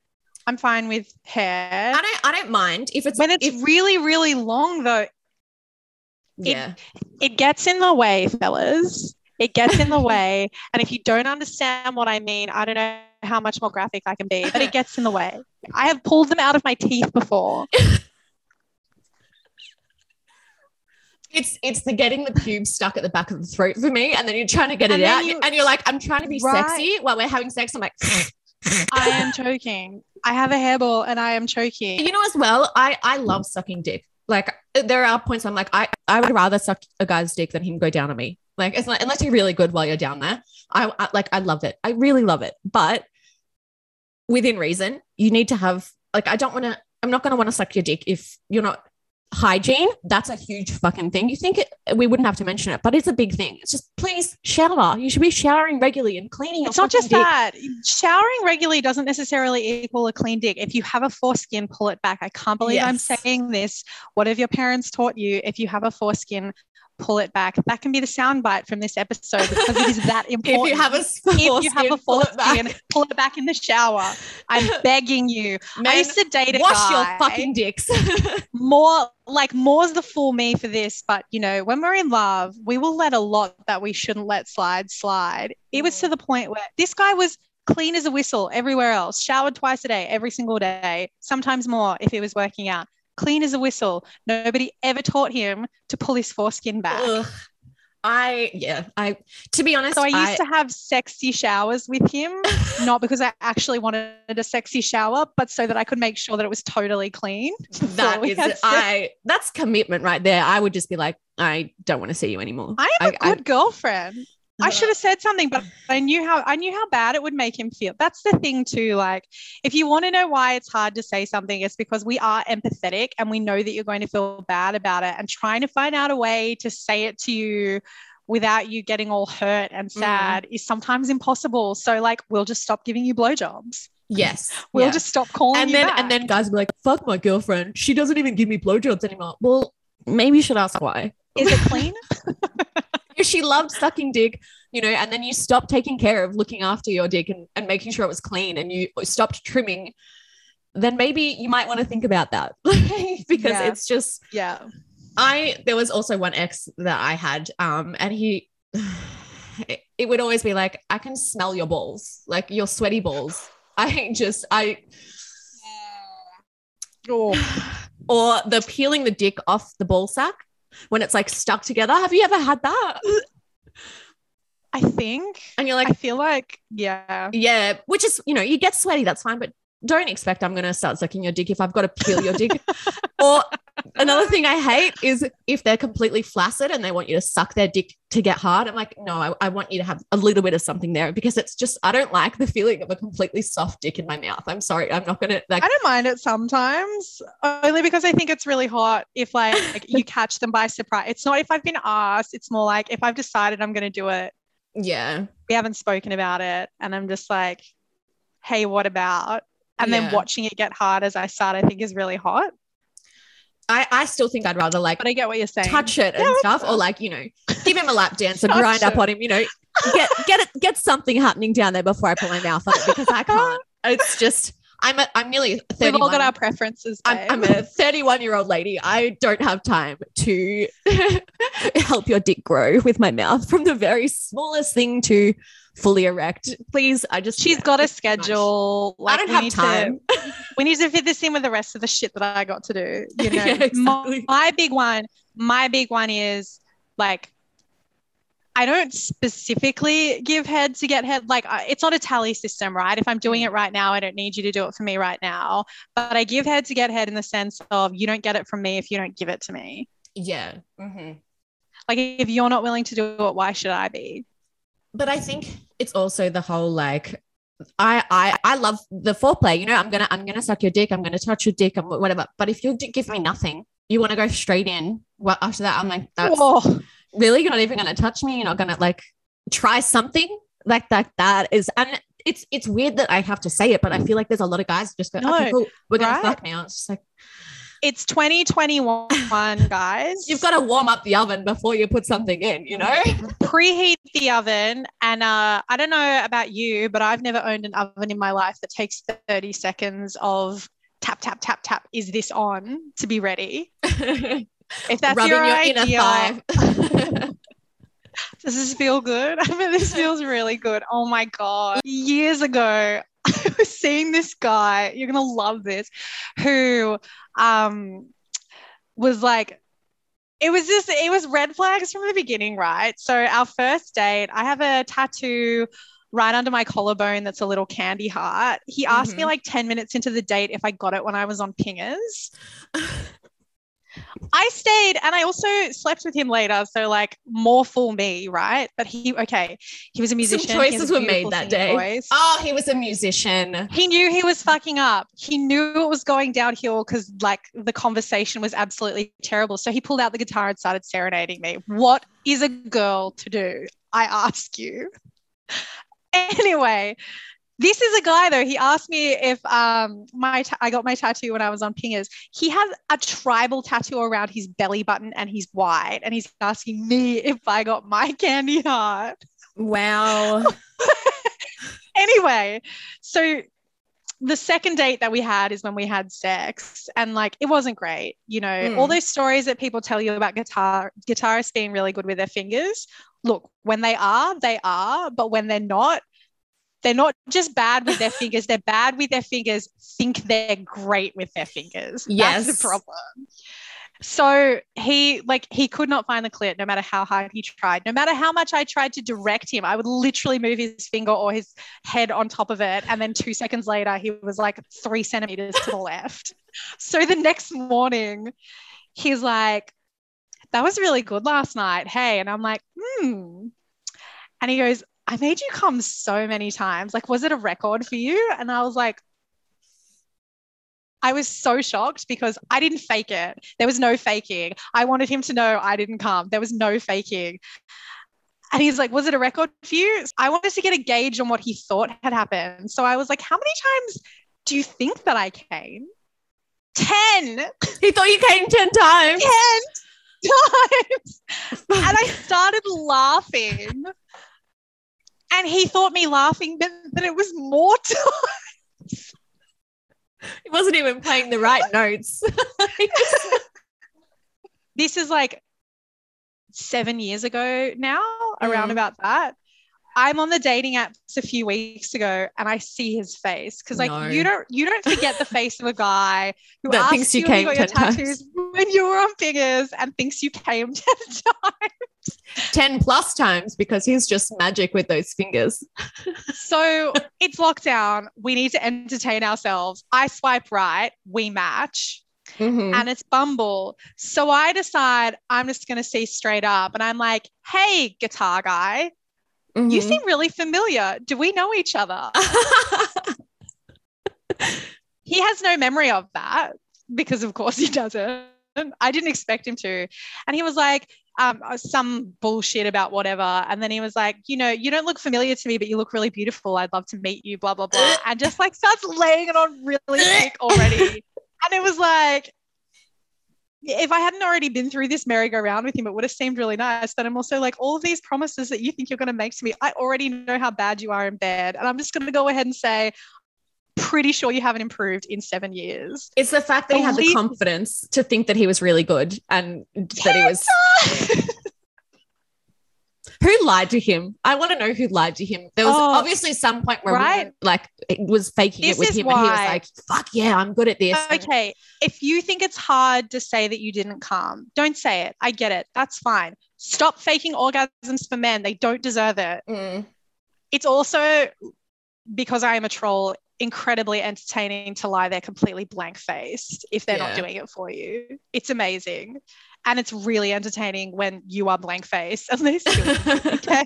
I'm fine with hair. I don't I don't mind if it's When it's if, really, really long, though, yeah. it gets in the way, fellas. It gets in the <laughs> way. And if you don't understand what I mean, I don't know how much more graphic I can be, but it gets in the way. I have pulled them out of my teeth before. <laughs> It's it's the getting the pubes stuck at the back of the throat for me, and then you're trying to get And it out, you- and you're like, I'm trying to be Right. sexy while we're having sex. I'm like, I am choking. I have a hairball and I am choking. you know, as well, I I love sucking dick. Like there are points I'm like, I I would rather suck a guy's dick than him go down on me. Like it's not unless you're really good while you're down there. I, I like I love it. I really love it, but within reason, you need to have like I don't want to. I'm not going to want to suck your dick if you're not hygiene. That's a huge fucking thing. You think it? We wouldn't have to mention it, but it's a big thing. It's just please shower. You should be showering regularly and cleaning. your It's not just dick. that. Showering regularly doesn't necessarily equal a clean dick. If you have a foreskin, pull it back. I can't believe I'm saying this. What have your parents taught you? If you have a foreskin, pull it back. That can be the soundbite from this episode because it is that <laughs> important. If you have a if you have a pull it back. pull it back in the shower. I'm <laughs> begging you. I used to date a wash guy. your fucking dicks. <laughs> more like more's the fool me for this, but you know, when we're in love, we will let a lot that we shouldn't let slide slide. It was to mm. the point where this guy was clean as a whistle everywhere else, showered twice a day, every single day, sometimes more if he was working out. Clean as a whistle. Nobody ever taught him to pull his foreskin back. Ugh. I yeah. I to be honest, So I used to have sexy showers with him, <laughs> not because I actually wanted a sexy shower, but so that I could make sure that it was totally clean. <laughs> that is. I that's commitment right there. I would just be like, I don't want to see you anymore. I am a I- good girlfriend. I should have said something, but I knew how I knew how bad it would make him feel. That's the thing too. Like, if you want to know why it's hard to say something, it's because we are empathetic and we know that you're going to feel bad about it. And trying to find out a way to say it to you without you getting all hurt and Mm. sad is sometimes impossible. So, like, we'll just stop giving you blowjobs. Yes. We'll yeah. just stop calling and you then back. and then guys will be like, fuck my girlfriend. She doesn't even give me blowjobs anymore. Well, maybe you should ask why. Is it <laughs> clean? <laughs> If <laughs> she loved sucking dick, you know, and then you stopped taking care of looking after your dick and, and making sure it was clean and you stopped trimming, then maybe you might want to think about that <laughs> because Yeah. it's just yeah. I there was also one ex that I had, um, and he it, <sighs> it would always be like, I can smell your balls, like your sweaty balls. <laughs> I just I Oh, <sighs> or the peeling the dick off the ball sack when it's like stuck together. Have you ever had that? <laughs> I think. And you're like, I feel like, yeah. yeah, which is you know, you get sweaty, that's fine, but don't expect I'm gonna start sucking your dick if I've got to peel your dick. <laughs> or another thing I hate is if they're completely flaccid and they want you to suck their dick to get hard. I'm like, no, I, I want you to have a little bit of something there because it's just I don't like the feeling of a completely soft dick in my mouth. I'm sorry, I'm not gonna like I don't mind it sometimes, only because I think it's really hot if like, <laughs> like, you catch them by surprise. It's not if I've been asked, it's more like if I've decided I'm going to do it, yeah. we haven't spoken about it, and I'm just like, hey, what about? And Yeah. then watching it get hard as I start, I think is really hot. I, I still think I'd rather like But I get what you're saying. touch it and Yeah, stuff, or like you know, give him a lap dance or grind up it. on him. You know, get get it, get something happening down there before I put my mouth on it because I can't. <laughs> It's just I'm a, I'm nearly We've all got our preferences. I'm. I'm a 31 year old lady. I don't have time to <laughs> help your dick grow with my mouth from the very smallest thing to fully erect. Please, I just She's yeah, got a it's too much. schedule. I don't have time. To, <laughs> we need to fit this in with the rest of the shit that I got to do. <laughs> You know, Yeah, exactly. my, my big one, my big one is like, I don't specifically give head to get head. Like, I- it's not a tally system, right? If I'm doing it right now, I don't need you to do it for me right now. But I give head to get head in the sense of you don't get it from me if you don't give it to me. Yeah. mhm. Like, if you're not willing to do it, why should I be? But I think it's also the whole like. I, I I love the foreplay. You know, I'm gonna I'm gonna suck your dick. I'm gonna touch your dick. I'm whatever. But if you give me nothing, you want to go straight in. Well, after that, I'm like, that's Oh, really you're not even going to touch me you're not going to like try something like that that is and it's it's weird that i have to say it but i feel like there's a lot of guys just go ah, No, okay cool we're gonna fuck now it's just like it's 2021, <laughs> guys. you've got to warm up the oven before you put something in you know? <laughs> Preheat the oven and uh, i don't know about you but i've never owned an oven in my life that takes 30 seconds of tap tap tap tap. Is this on to be ready? <laughs> If that's rubbing your, your, idea, inner thigh. Does this feel good? I mean this feels really good. Oh my god. Years ago was <laughs> seeing this guy you're gonna love this who um was like it was just it was red flags from the beginning right? So our first date i have a tattoo right under my collarbone that's a little candy heart. He asked me Mhm. like 10 minutes into the date if i got it when i was on pingers <laughs> I stayed and I also slept with him later. So like more for me, right? But he okay, he was a musician. he has a choices were made that day voice. oh he was a musician He knew he was fucking up. He knew it was going downhill because like the conversation was absolutely terrible. So he pulled out the guitar and started serenading me. What is a girl to do? I ask you. <laughs> Anyway, this is a guy though. He asked me if um my ta- I got my tattoo when I was on Pingers. He has a tribal tattoo around his belly button and he's white, and he's asking me if I got my candy heart wow <laughs> anyway, so the second date that we had is when we had sex, and like it wasn't great. You know, Mm. all those stories that people tell you about guitar guitarists being really good with their fingers. Look, when they are, they are, but when they're not, they're not just bad with their fingers, they're bad with their fingers, think they're great with their fingers. That's Yes. the problem. So he like he could not find the clit no matter how hard he tried. No matter how much I tried to direct him, I would literally move his finger or his head on top of it. And then two seconds later, he was like three centimeters to the <laughs> left. So the next morning, he's like, That was really good last night. Hey. And I'm like, hmm. And he goes, I made you come so many times. Like, was it a record for you? And I was like, I was so shocked because I didn't fake it. There was no faking. I wanted him to know I didn't come. There was no faking. And he's like, Was it a record for you? I wanted to get a gauge on what he thought had happened. So I was like, How many times do you think that I came? 10. 10. he thought you came 10 times 10 times. <laughs> And I started laughing. And he thought me laughing, but that it was more <laughs> times. He wasn't even playing the right notes. <laughs> This is like seven years ago now, around Mm. about that. I'm on the dating apps a few weeks ago and I see his face because like No. you don't you don't forget the face of a guy who That thinks you you, came your 10 times. tattoos when you were on fingers and thinks you came <laughs> 10 times. 10 plus times because he's just magic with those fingers. So it's lockdown. We need to entertain ourselves. I swipe right, we match, Mhm. and it's Bumble. So I decide I'm just going to see straight up. And I'm like, hey, guitar guy, you Mhm. seem really familiar. Do we know each other? <laughs> He has no memory of that because, of course, <laughs> he doesn't. I didn't expect him to. And he was like, um, some bullshit about whatever. And then he was like, you know, you don't look familiar to me, but you look really beautiful. I'd love to meet you, blah, blah, blah. And just like starts laying it on really thick already. <laughs> And it was like, if I hadn't already been through this merry-go-round with him, it would have seemed really nice. But I'm also like, all of these promises that you think you're going to make to me, I already know how bad you are in bed. And I'm just going to go ahead and say, pretty sure you haven't improved in seven years. it's the fact that he had the confidence to think that he was really good and that he was. <laughs> Who lied to him? I want to know who lied to him. There was Oh, obviously some point where right. women, like it was faking This it with him, and he was like, "Fuck yeah, I'm good at this." Okay, if you think it's hard to say that you didn't come, don't say it. I get it. That's fine. Stop faking orgasms for men. They don't deserve it. Mm. It's also because I am a troll, incredibly entertaining to lie there completely blank faced if they're not doing it for you. It's amazing. And it's really entertaining when you are blank face <laughs> and they still <laughs> okay.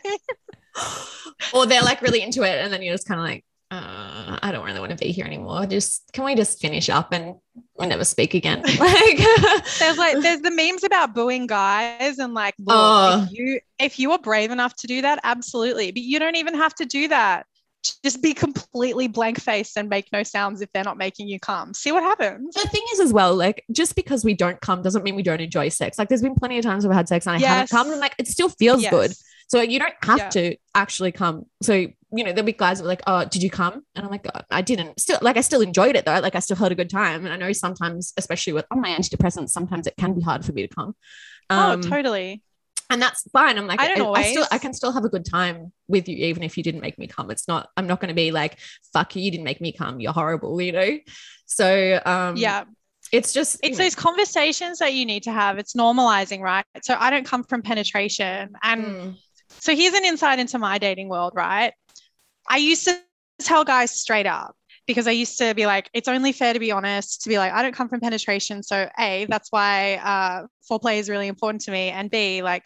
or they're like really into it, and then you're just kind of like, uh, "I don't really want to be here anymore. Just can we just finish up and we never speak again?" <laughs> Like, there's like there's the memes about booing guys and like look, Oh. if you if you are brave enough to do that absolutely but you don't even have to do that just be completely blank faced and make no sounds if they're not making you come see what happens the thing is as well, like just because we don't come doesn't mean we don't enjoy sex. Like there's been plenty of times I've had sex and I haven't come, and like it still feels Yes. good. So you don't have Yeah. to actually come. So you know there'll be guys that are like, "Oh, did you come?" And I'm like, "Oh, "I didn't." Still, like I still enjoyed it though. Like I still had a good time. And I know sometimes, especially with on my antidepressants, sometimes it can be hard for me to come. Um, oh totally and that's fine. I'm like, I don't I, still, always. I can still have a good time with you, even if you didn't make me come. It's not, I'm not going to be like, fuck you, you didn't make me come. You're horrible, you know? So, um, yeah it's just, it's those conversations that you need to have it's normalizing right so i don't come from penetration and mm, So here's an insight into my dating world, right? I used to tell guys straight up because I used to be like, it's only fair to be honest, to be like, I don't come from penetration. So, A, that's why uh, foreplay is really important to me. And B, like,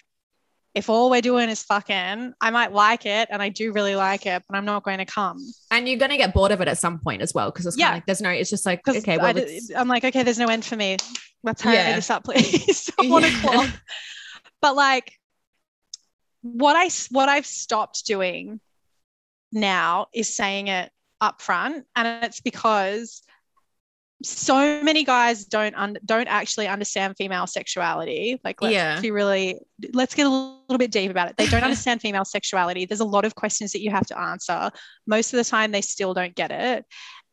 if all we're doing is fucking, I might like it and I do really like it, but I'm not going to come. and you're going to get bored of it at some point as well. Cause it's Yeah. like, there's no, it's just like, okay, well, it's- I'm like, okay, there's no end for me. Let's hurry Yeah. this up, please. <laughs> One Yeah. o'clock. But like, what I, what I've stopped doing now is saying it up front, and it's because so many guys don't un- don't actually understand female sexuality. Like, let's Yeah. be really let's get a little bit deep about it. They don't <laughs> understand female sexuality. There's a lot of questions that you have to answer. Most of the time, they still don't get it,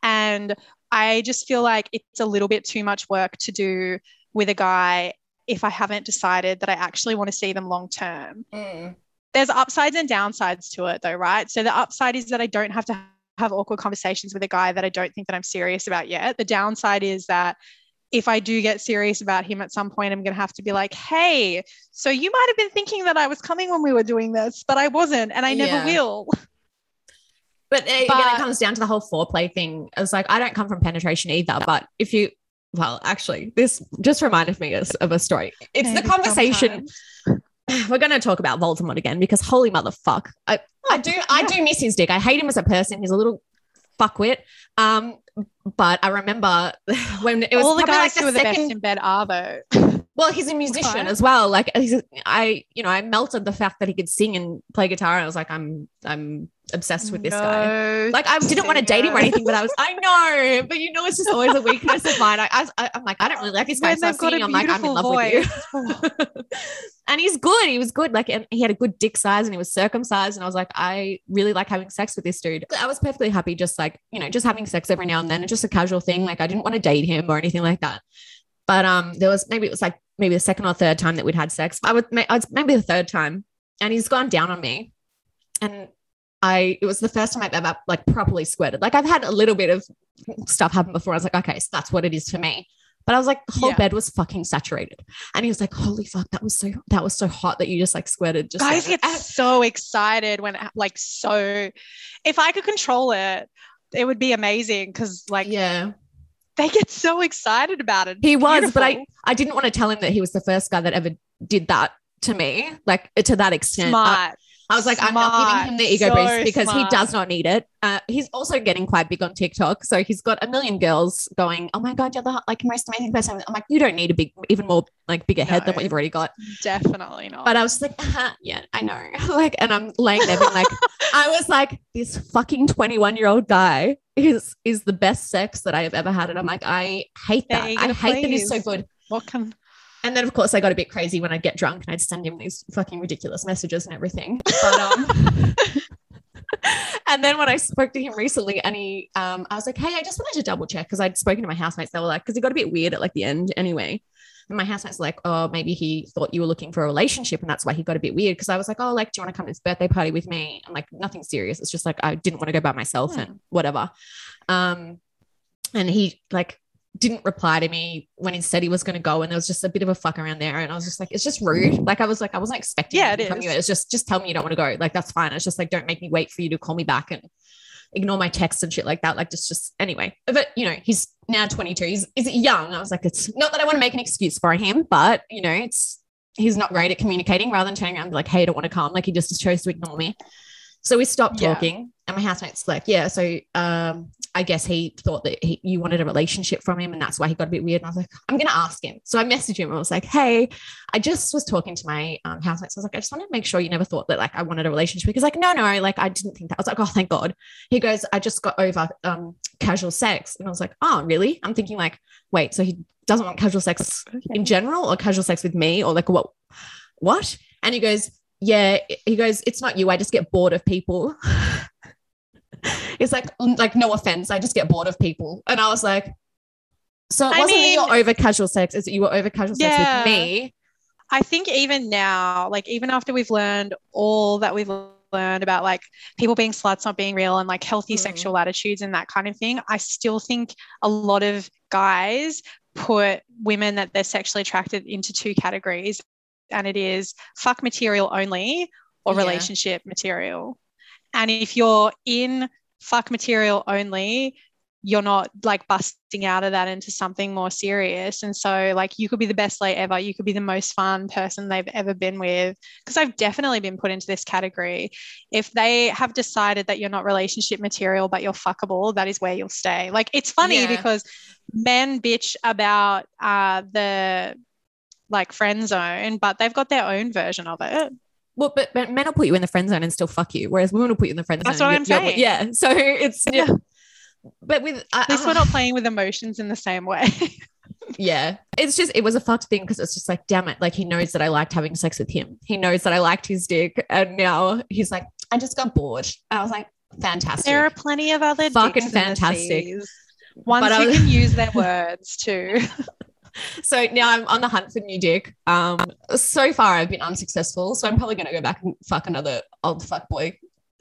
and I just feel like it's a little bit too much work to do with a guy if I haven't decided that I actually want to see them long term mm, there's upsides and downsides to it though right so the upside is that i don't have to have awkward conversations with a guy that i don't think that i'm serious about yet the downside is that if i do get serious about him at some point i'm going to have to be like hey so you might have been thinking that i was coming when we were doing this but i wasn't and i never Yeah. will but uh, again, But- it comes down to the whole foreplay thing. It's like, I don't come from penetration either, but if you, well, actually, this just reminded me of a story. It's the conversation. <sighs> we're going to talk about Voldemort again because holy motherfuck, I, I do I yeah. do miss his dick. I hate him as a person. He's a little fuckwit. Um, but I remember <laughs> when it was all the probably guys like who are the the best second. in bed are though well, he's a musician Right. as well. Like he's, I, you know, I melted the fact that he could sing and play guitar. I was like, I'm, I'm obsessed with this guy. Like I didn't want to date him or anything, but I was I know, but you know, it's just always a weakness of mine. I, I I'm like I don't really like this guy. So I they've was got a singing, I'm like I'm in love with you. <laughs> and he's good. He was good. Like and he had a good dick size and he was circumcised. And I was like, I really like having sex with this dude. I was perfectly happy, just like you know, just having sex every now and then, and just a casual thing. Like I didn't want to date him or anything like that. But um, there was maybe it was like maybe the second or third time that we'd had sex. I would I was maybe the third time, and he's gone down on me, and I it was the first time I've ever like properly squirted. Like I've had a little bit of stuff happen before. I was like, okay, so that's what it is for me. But I was like, the whole Yeah. bed was fucking saturated, and he was like, "Holy fuck, that was so that was so hot that you just like squirted." Just Guys like- get <laughs> so excited when like so. If I could control it, it would be amazing because like yeah, they get so excited about it. he was, but I I didn't want to tell him that he was the first guy that ever did that to me, like to that extent. Smart. I was like, I'm not giving him the ego Smart. boost So because he does not need it. Uh, he's also getting quite big on TikTok, so he's got a million girls going, "Oh my god, you're the like most amazing person." I'm like, you don't need a big, even more like bigger head than what you've already got. Definitely not. But I was like, uh yeah, I know. <laughs> like, and I'm laying there being like, <laughs> I was like, this fucking 21 year old guy is is the best sex that I have ever had, and I'm like, I hate that. I hate that he's so good. what can And then of course I got a bit crazy when I'd get drunk and I'd send him these fucking ridiculous messages and everything. But um <laughs> and then when I spoke to him recently and he um I was like, hey, I just wanted to double check because I'd spoken to my housemates. They were like, because it got a bit weird at like the end anyway. And my housemates were like, oh, maybe he thought you were looking for a relationship and that's why he got a bit weird. Cause I was like, oh, like, do you want to come to this birthday party with me? And like nothing serious. It's just like I didn't want to go by myself Hmm. and whatever. Um and he like didn't reply to me when he said he was going to go and there was just a bit of a fuck around there and I was just like it's just rude. Like I was like I wasn't expecting Yeah, it from is. you it's just just tell me you don't want to go. Like that's fine. It's just like don't make me wait for you to call me back and ignore my texts and shit like that. Like just just anyway. But you know he's now 22 he's is young. I was like it's not that I want to make an excuse for him but you know it's he's not great at communicating rather than turning around like hey I don't want to come like he just chose to ignore me. So we stopped Yeah. talking and my housemate's like yeah so um I guess he thought that he, you wanted a relationship from him and that's why he got a bit weird. And I was like, I'm going to ask him. So I messaged him. I was like, hey, I just was talking to my um, housemates. I was like, I just want to make sure you never thought that like I wanted a relationship. Because like, no, no, like I didn't think that. I was like, oh, thank God. He goes, I just got over um, casual sex. And I was like, oh, really? I'm thinking like, wait, so he doesn't want casual sex in general or casual sex with me or like what? What? And he goes, yeah. He goes, it's not you. I just get bored of people. <laughs> <laughs> it's like, like no offense. I just get bored of people. And I was like, so it I wasn't mean- that you're over casual sex. Is that you were over casual sex with me? I think even now, like even after we've learned all that we've learned about like people being sluts not being real and like healthy Mm. sexual attitudes and that kind of thing, I still think a lot of guys put women that they're sexually attracted into two categories. And it is fuck material only or Yeah. relationship material. And if you're in fuck material only, you're not like busting out of that into something more serious. And so, like, you could be the best lay ever. You could be the most fun person they've ever been with. Because I've definitely been put into this category. If they have decided that you're not relationship material, but you're fuckable, that is where you'll stay. Like, it's funny Yeah. because men bitch about uh, the like friend zone, but they've got their own version of it. Well, but, but men will put you in the friend zone and still fuck you, whereas women will put you in the friend That's zone. what I'm saying. Yeah. So it's Yeah. But with I, At least we're not playing with emotions in the same way. <laughs> yeah, it's just it was a fucked thing because it's just like, damn it, like he knows that I liked having sex with him. He knows that I liked his dick, and now he's like, I just got bored. And I was like, fantastic. There are plenty of other Fucking dicks in the fantastic. Ones But I who was- can use their words too. <laughs> so now I'm on the hunt for new dick. Um, so far I've been unsuccessful, so I'm probably gonna go back and fuck another old fuck boy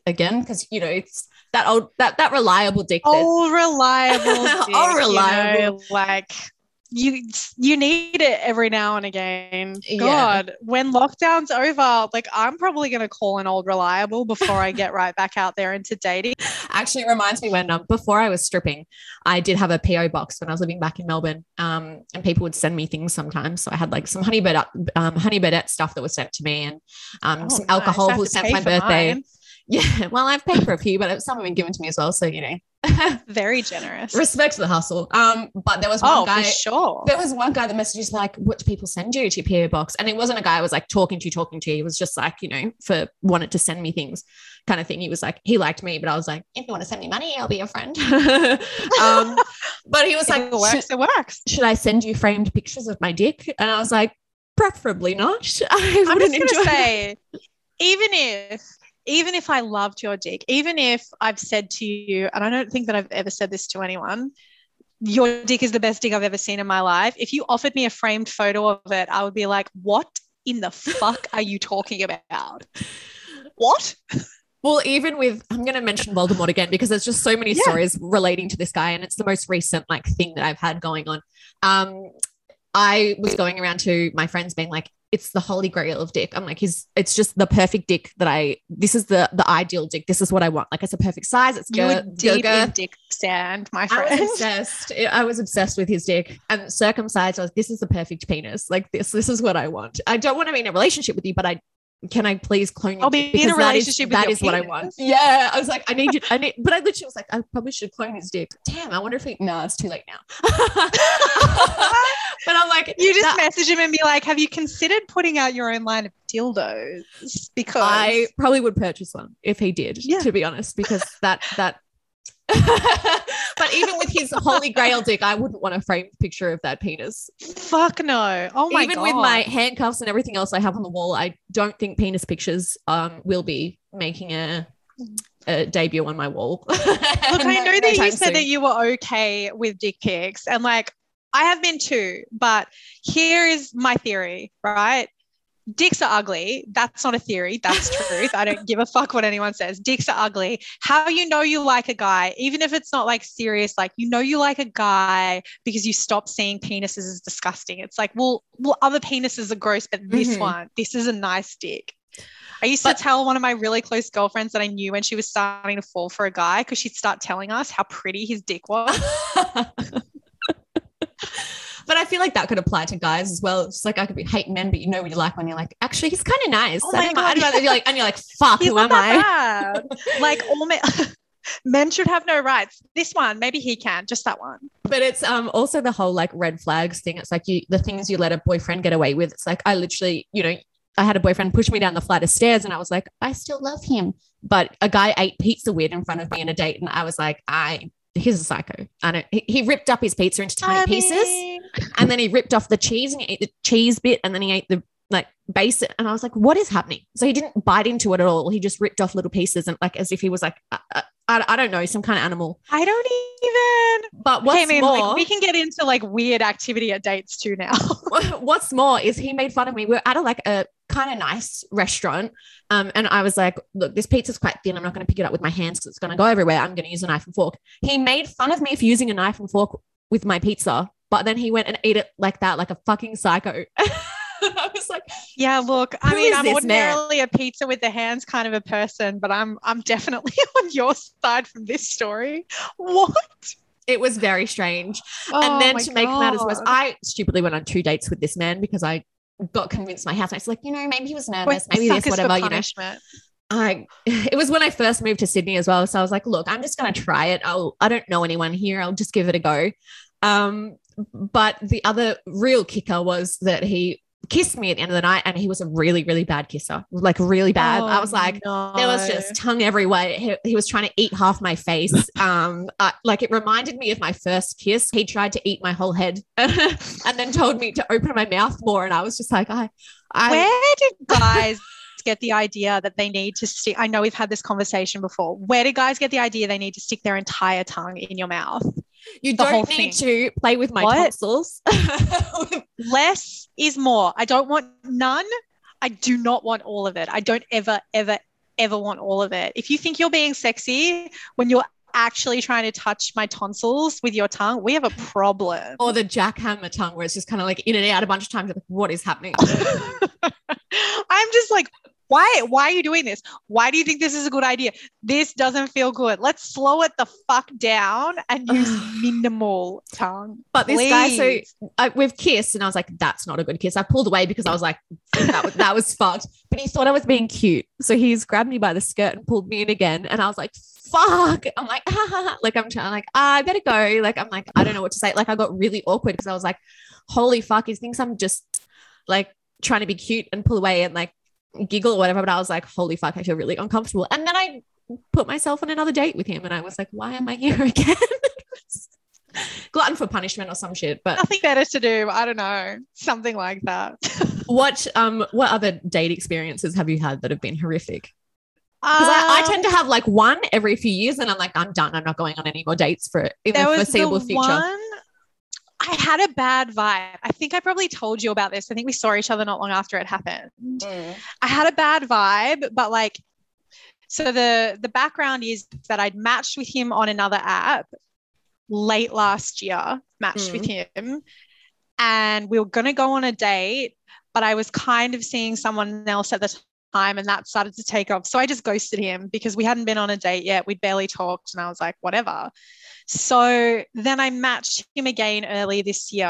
again because you know it's that old that that reliable dick. that- All reliable. <laughs> dick, All you know, reliable. like you you need it every now and again. Yeah. God, when lockdown's over, like I'm probably gonna call an old reliable before I get right back out there into dating. <laughs> actually it reminds me when um, before I was stripping, I did have a PO box when I was living back in Melbourne. Um, and people would send me things sometimes. So I had like some honey bed um, Honey Birdette stuff that was sent to me and um, Oh, some nice. alcohol was sent my birthday. mine. <laughs> Yeah, well, I've paid for a few, but some have been given to me as well. So you know, <laughs> Very generous. respect to the hustle. Um, but there was one oh, guy. for sure. There was one guy that messaged me like, "What do people send you to your PO box?" And it wasn't a guy I was like talking to, talking to. He was just like, you know, for wanted to send me things, kind of thing. He was like, he liked me, but I was like, if you want to send me money, I'll be your friend. <laughs> um, but he was like, it should, works, it works. should I send you framed pictures of my dick? And I was like, preferably not. I I'm wouldn't just enjoy. gonna say, even if even if I loved your dick, even if I've said to you, and I don't think that I've ever said this to anyone, your dick is the best dick I've ever seen in my life. If you offered me a framed photo of it, I would be like, what in the fuck are you talking about? What? Well, even with, I'm going to mention Voldemort again because there's just so many Yeah. stories relating to this guy, and it's the most recent like thing that I've had going on. Um, I was going around to my friends being like, "It's the holy grail of dick." I'm like, "He's, it's just the perfect dick that I. This is the the ideal dick. This is what I want. Like, it's a perfect size. It's You were good. deep in dick sand, my I friend. was obsessed. I was obsessed with his dick and circumcised. I was, this is the perfect penis. Like this, this is what I want. I don't want to be in a relationship with you, but I can I please clone you? I'll be in a Because that is- relationship with That your is what I want. <laughs> Yeah, I was like, I need you. I need, but I literally was like, I probably should clone his dick. Damn, I wonder if he. No, it's too late now. <laughs> but I'm like, You just that- message him and be like, "Have you considered putting out your own line of dildos?" Because I probably would purchase one if he did. Yeah. To be honest, because that that. <laughs> but even with his holy grail dick, I wouldn't want a framed picture of that penis. fuck no. Oh my even god. with my handcuffs and everything else I have on the wall, I don't think penis pictures um will be making a, a debut on my wall. <laughs> Look, I know that you said that you were okay with dick pics, and like I have been too, but here is my theory, right? Dicks are ugly. That's not a theory. That's truth. I don't give a fuck what anyone says. Dicks are ugly. How you know you like a guy, even if it's not like serious, like you know you like a guy because you stop seeing penises as disgusting. It's like, well, well, other penises are gross, but this Mhm. one, this is a nice dick. I used But- to tell one of my really close girlfriends that I knew when she was starting to fall for a guy because she'd start telling us how pretty his dick was. <laughs> but I feel like that could apply to guys as well. It's like I could be hate men, but you know what you like when you're like, actually, he's kind of nice. Oh my. God. And you're like, and you're like, fuck, He's who am I? like all men, <laughs> men should have no rights. This one, maybe he can, just that one. But it's um also the whole like red flags thing. It's like you the things you let a boyfriend get away with. It's like I literally, you know, I had a boyfriend push me down the flight of stairs and I was like, I still love him. But a guy ate pizza weird in front of me in a date, and I was like, I he's a psycho. I don't he, he ripped up his pizza into tiny I pieces mean, and then he ripped off the cheese and he ate the cheese bit and then he ate the like base and I was like, what is happening? So he didn't bite into it at all. He just ripped off little pieces and like as if he was like, uh, uh, I, I don't know, some kind of animal. I don't even. But what's I mean, more, like, we can get into like weird activity at dates too now. <laughs> what's more is he made fun of me. We are at a like a kind of nice restaurant. Um, and I was like, look, this pizza's quite thin. I'm not going to pick it up with my hands because it's going to go everywhere. I'm going to use a knife and fork. He made fun of me for using a knife and fork with my pizza, but then he went and ate it like that, like a fucking psycho. <laughs> <laughs> I was like, yeah, look, I mean, I'm this man? ordinarily a pizza with the hands kind of a person, but I'm I'm definitely <laughs> on your side from this story. What? it was very strange. Oh and then to make matters worse, I stupidly went on two dates with this man because I got convinced my housemates like, you know, maybe he was We're nervous, maybe this, whatever, you know. I <laughs> it was when I first moved to Sydney as well. So I was like, look, I'm just gonna try it. I'll I don't know anyone here. I'll just give it a go. Um, but the other real kicker was that he kissed me at the end of the night and he was a really, really bad kisser. Like really bad. I Oh, was like, no. there was just tongue everywhere. He, he was trying to eat half my face. <laughs> Um, uh, like it reminded me of my first kiss. He tried to eat my whole head <laughs> and then told me to open my mouth more. And I was just like, I, I, Where did <laughs> guys get the idea that they need to stick? I know we've had this conversation before. Where did guys get the idea they need to stick their entire tongue in your mouth? You the don't need thing. to play with my What? tonsils. <laughs> Less is more. I don't want none. I do not want all of it. I don't ever, ever, ever want all of it. If you think you're being sexy when you're actually trying to touch my tonsils with your tongue, we have a problem. or the jackhammer tongue where it's just kind of like in and out a bunch of times. Like, what is happening? <laughs> I'm just like, Why, why are you doing this? Why do you think this is a good idea? This doesn't feel good. Let's slow it the fuck down and use <sighs> minimal tongue. But this guy, so I, we've kissed, and I was like, "That's not a good kiss." I pulled away because I was like, "That was, <laughs> that was fucked." But he thought I was being cute, so he's grabbed me by the skirt and pulled me in again, and I was like, "Fuck!" I'm like, ah, ha, ha. like I'm trying, like ah, I better go. Like I'm like, I don't know what to say. Like I got really awkward because I was like, "Holy fuck!" He thinks I'm just like trying to be cute and pull away and like giggle or whatever. But I was like, "Holy fuck!" I feel really uncomfortable, and then I put myself on another date with him, and I was like, "Why am I here <laughs> again?" Glutton for punishment or some shit, but nothing better to do. I don't know. Something like that. <laughs> what um what other date experiences have you had that have been horrific? Because I, I tend to have like one every few years, and I'm like, I'm done. I'm not going on any more dates for in the foreseeable future. one I had a bad vibe. I think I probably told you about this. I think we saw each other not long after it happened. Mm. I had a bad vibe, but like so the the background is that I'd matched with him on another app late last year, matched with mm. him, and we were gonna go on a date, but I was kind of seeing someone else at the time and that started to take off. So I just ghosted him because we hadn't been on a date yet. We'd barely talked, and I was like, whatever. So then I matched him again early this year.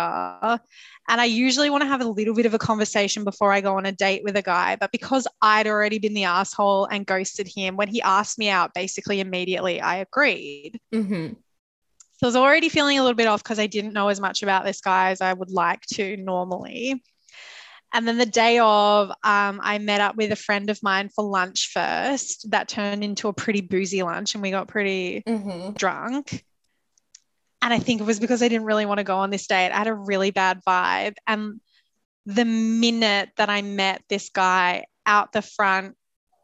And I usually want to have a little bit of a conversation before I go on a date with a guy. But because I'd already been the asshole and ghosted him, when he asked me out, basically immediately I agreed. Mhm. So I was already feeling a little bit off because I didn't know as much about this guy as I would like to normally. And then the day of, um, I met up with a friend of mine for lunch first. That turned into a pretty boozy lunch and we got pretty Mhm. drunk. And I think it was because I didn't really want to go on this date. I had a really bad vibe. And the minute that I met this guy out the front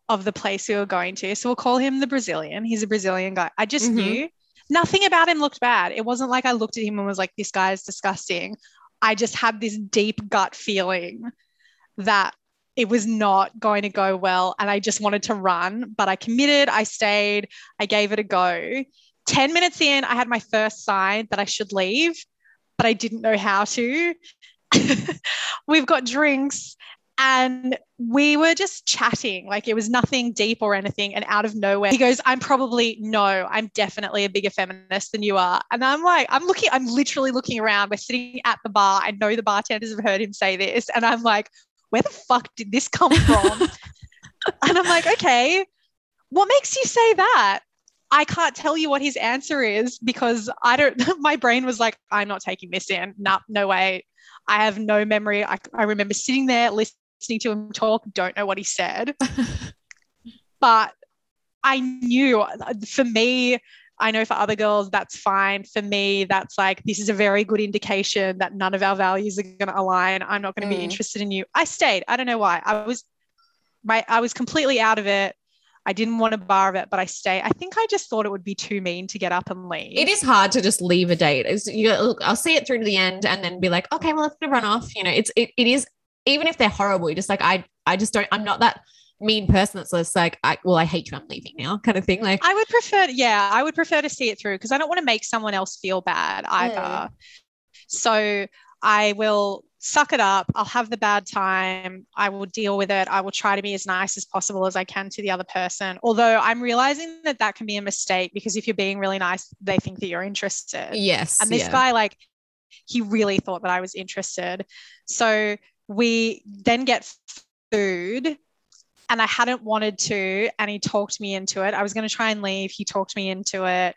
of the place we were going to, so we'll call him the Brazilian. He's a Brazilian guy. I just Mhm. knew nothing about him looked bad. It wasn't like I looked at him and was like, this guy is disgusting. I just had this deep gut feeling that it was not going to go well. And I just wanted to run, but I committed, I stayed, I gave it a go. 10 minutes in, I had my first sign that I should leave, but I didn't know how to. <laughs> We've got drinks and we were just chatting. Like it was nothing deep or anything. And out of nowhere, he goes, I'm probably, no, I'm definitely a bigger feminist than you are. And I'm like, I'm looking, I'm literally looking around. We're sitting at the bar. I know the bartenders have heard him say this. And I'm like, where the fuck did this come from? <laughs> and I'm like, okay, what makes you say that? I can't tell you what his answer is because I don't, <laughs> my brain was like, I'm not taking this in. No, no way. I have no memory. I, I remember sitting there listening to him talk, don't know what he said. <laughs> but I knew for me, I know for other girls, that's fine. For me, that's like, this is a very good indication that none of our values are going to align. I'm not going to be Mm. interested in you. I stayed. I don't know why. I was, my, I was completely out of it. I didn't want to bar it, but I stay. I think I just thought it would be too mean to get up and leave. It is hard to just leave a date. It's, you go, look, I'll see it through to the end and then be like, okay, well, it's gonna run off. You know, it's it, it is even if they're horrible. You're just like I I just don't. I'm not that mean person that's just like, I, well, I hate you. I'm leaving now, kind of thing. Like, I would prefer, yeah, I would prefer to see it through because I don't want to make someone else feel bad either. So I will suck it up. I'll have the bad time. I will deal with it. I will try to be as nice as possible as I can to the other person. Although I'm realizing that that can be a mistake because if you're being really nice, they think that you're interested. yes, And this yeah. guy, like, he really thought that I was interested. So we then get food, and I hadn't wanted to, and he talked me into it. I was going to try and leave. He talked me into it.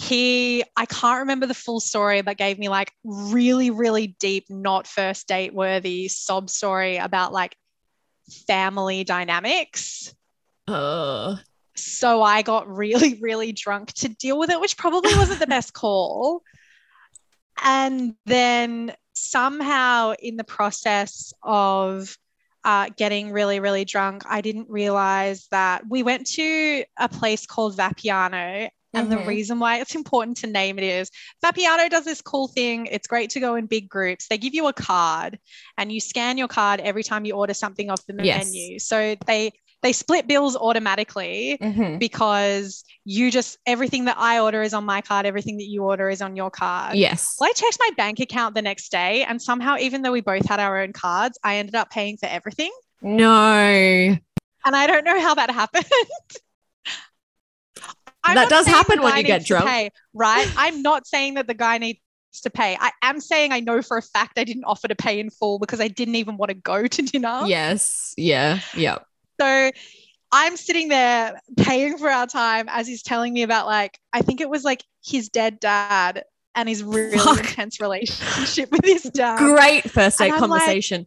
He, I can't remember the full story, but gave me like really, really deep, not first date worthy sob story about like family dynamics. Oh, So I got really, really drunk to deal with it, which probably wasn't the best call. And then somehow in the process of uh, getting really, really drunk, I didn't realize that we went to a place called Vapiano. And the Mhm. reason why it's important to name it is Vapiano does this cool thing. It's great to go in big groups. They give you a card and you scan your card every time you order something off the Yes. menu. So they they split bills automatically Mhm. because you just everything that I order is on my card, everything that you order is on your card. yes. Well, I checked my bank account the next day, and somehow, even though we both had our own cards, I ended up paying for everything. No. and I don't know how that <laughs> happened. I'm That does happen when you get drunk. pay, right? I'm not saying that the guy needs to pay. I am saying I know for a fact I didn't offer to pay in full because I didn't even want to go to dinner. Yes. Yeah. Yeah. So I'm sitting there paying for our time as he's telling me about like I think it was like his dead dad and his really Fuck. intense relationship with his dad. Great first date I'm like- conversation.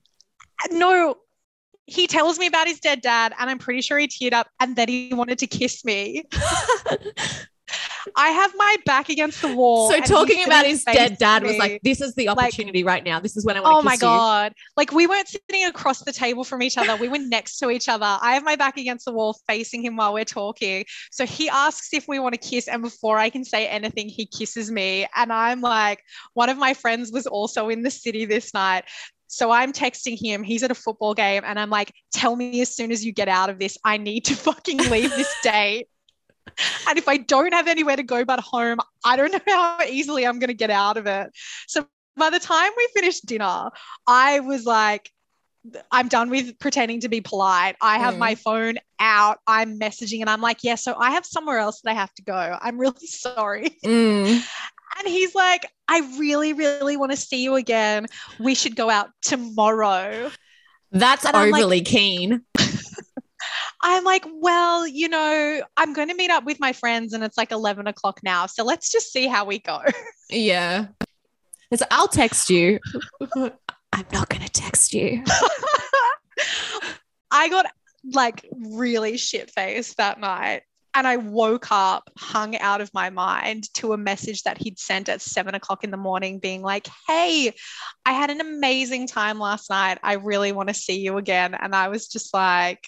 No, he tells me about his dead dad, and I'm pretty sure he teared up and then he wanted to kiss me. <laughs> I have my back against the wall. so talking about his dead dad was like, "This is the Like- opportunity right now. This is when I want to Oh my kiss you." god! Like we weren't sitting across the table from each other. We were next to each other. I have my back against the wall, facing him while we're talking. So he asks if we want to kiss, and before I can say anything, he kisses me. And I'm like, one of my friends was also in the city this night. So I'm texting him. He's at a football game, and I'm like, "Tell me as soon as you get out of this. I need to <laughs> fucking leave this date." And if I don't have anywhere to go but home, I don't know how easily I'm going to get out of it. So by the time we finished dinner, I was like, I'm done with pretending to be polite. I have Mm. my phone out. I'm messaging and I'm like, yeah, so I have somewhere else that I have to go. I'm really <laughs> sorry. Mm. And he's like, I really, really want to see you again. We should go out tomorrow. That's And I'm like- overly keen. <laughs> I'm like, well, you know, I'm going to meet up with my friends and it's like 11 o'clock now. So let's just see how we go. Yeah. It's, I'll text you. <laughs> I'm not going to text you. <laughs> I got like really shit faced that night. And I woke up hung out of my mind to a message that he'd sent at seven o'clock in the morning, being like, Hey, I had an amazing time last night. I really want to see you again. And I was just like,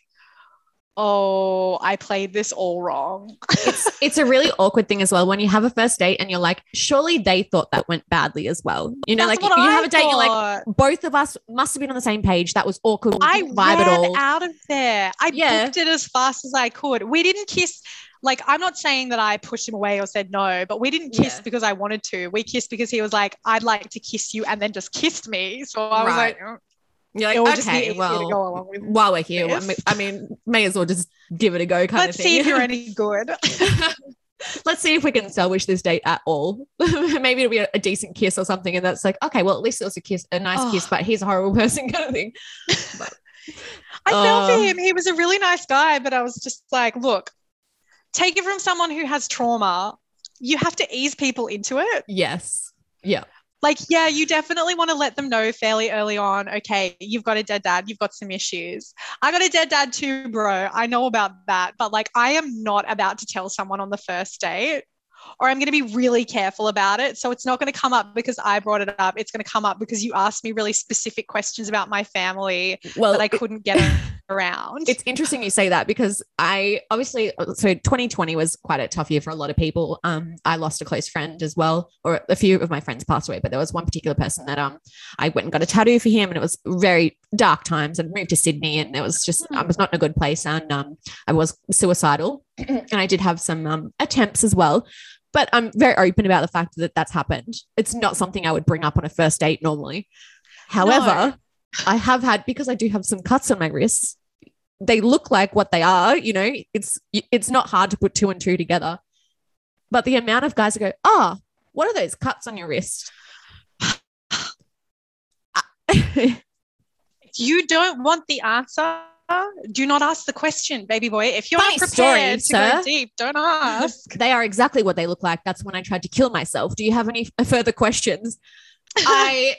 Oh, I played this all wrong. It's <laughs> it's a really awkward thing as well when you have a first date and you're like, surely they thought that went badly as well. You know, That's like you I have a date, you're like, both of us must have been on the same page. That was awkward. We I vibe at ran all. out of there. I Yeah. booked it as fast as I could. We didn't kiss. Like, I'm not saying that I pushed him away or said no, but we didn't kiss Yeah. because I wanted to. We kissed because he was like, I'd like to kiss you, and then just kissed me. So I was like, "Oh, You're it would like, just be okay, easier to well, go along with. while we're here, I this. mean, I mean, may as well just give it a go kind Let's of thing. see if you're <laughs> any good. <laughs> Let's see if we can salvage this date at all. <laughs> Maybe it'll be a, a decent kiss or something. And that's like, okay, well, at least it was a kiss, a nice Oh. kiss, but he's a horrible person kind of thing. I felt Uh. for him. He was a really nice guy, but I was just like, look, take it from someone who has trauma. You have to ease people into it. Yes. Yeah. Like yeah you definitely want to let them know fairly early on okay you've got a dead dad you've got some issues. I got a dead dad too bro. I know about that. But like i am not about to tell someone on the first date or i'm going to be really careful about it. So it's not going to come up because i brought it up. It's going to come up because you asked me really specific questions about my family Well, that i couldn't get <laughs> around it's interesting you say that because I obviously so 2020 was quite a tough year for a lot of people. Um, I lost a close friend as well, or a few of my friends passed away, but there was one particular person that um I went and got a tattoo for him, and it was very dark times. And moved to Sydney, and it was just I was not in a good place, and um I was suicidal, <clears throat> and I did have some um attempts as well. But I'm very open about the fact that that's happened. It's not something I would bring up on a first date normally. However, I have had because I do have some cuts on my wrists. They look like what they are, you know. It's it's not hard to put two and two together. But the amount of guys who go, "Oh, what are those cuts on your wrist?" <laughs> if you don't want the answer do not ask the question baby boy if you're Funny not story, prepared to sir. go deep don't ask <laughs> they are exactly what they look like. That's when I tried to kill myself. Do you have any further questions? <laughs> I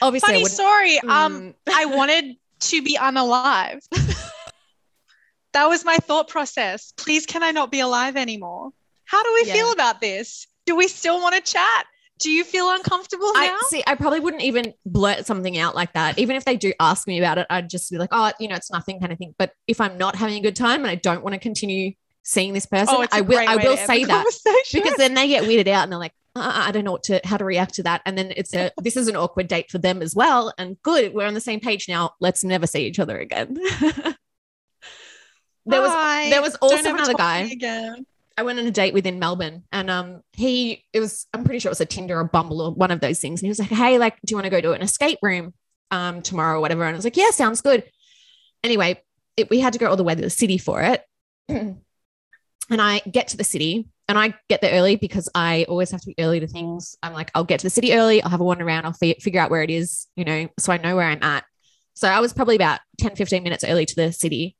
obviously I funny wouldn't- story um Mm. I wanted to be unalive. <laughs> that was my thought process. Please, can I not be alive anymore? How do we Yeah. feel about this? Do we still want to chat? Do you feel uncomfortable now? I see. I probably wouldn't even blurt something out like that. Even if they do ask me about it, I'd just be like, "Oh, you know, it's nothing," kind of thing. But if I'm not having a good time and I don't want to continue seeing this person, oh, I will. I will say that because then they get weirded out and they're like, uh, "I don't know what to how to react to that." And then it's a this is an awkward date for them as well. And good, we're on the same page now. Let's never see each other again. <laughs> there was Bye. there was also another guy. again. I went on a date with in Melbourne and um he it was I'm pretty sure it was a Tinder or Bumble or one of those things. And he was like, Hey, like, do you want to go to an escape room um tomorrow or whatever? And I was like, Yeah, sounds good. Anyway, it, we had to go all the way to the city for it. <clears throat> and I get to the city and I get there early because I always have to be early to things. I'm like, I'll get to the city early. I'll have a wander around. I'll fi- figure out where it is, you know, so I know where I'm at. So I was probably about 10, 15 minutes early to the city.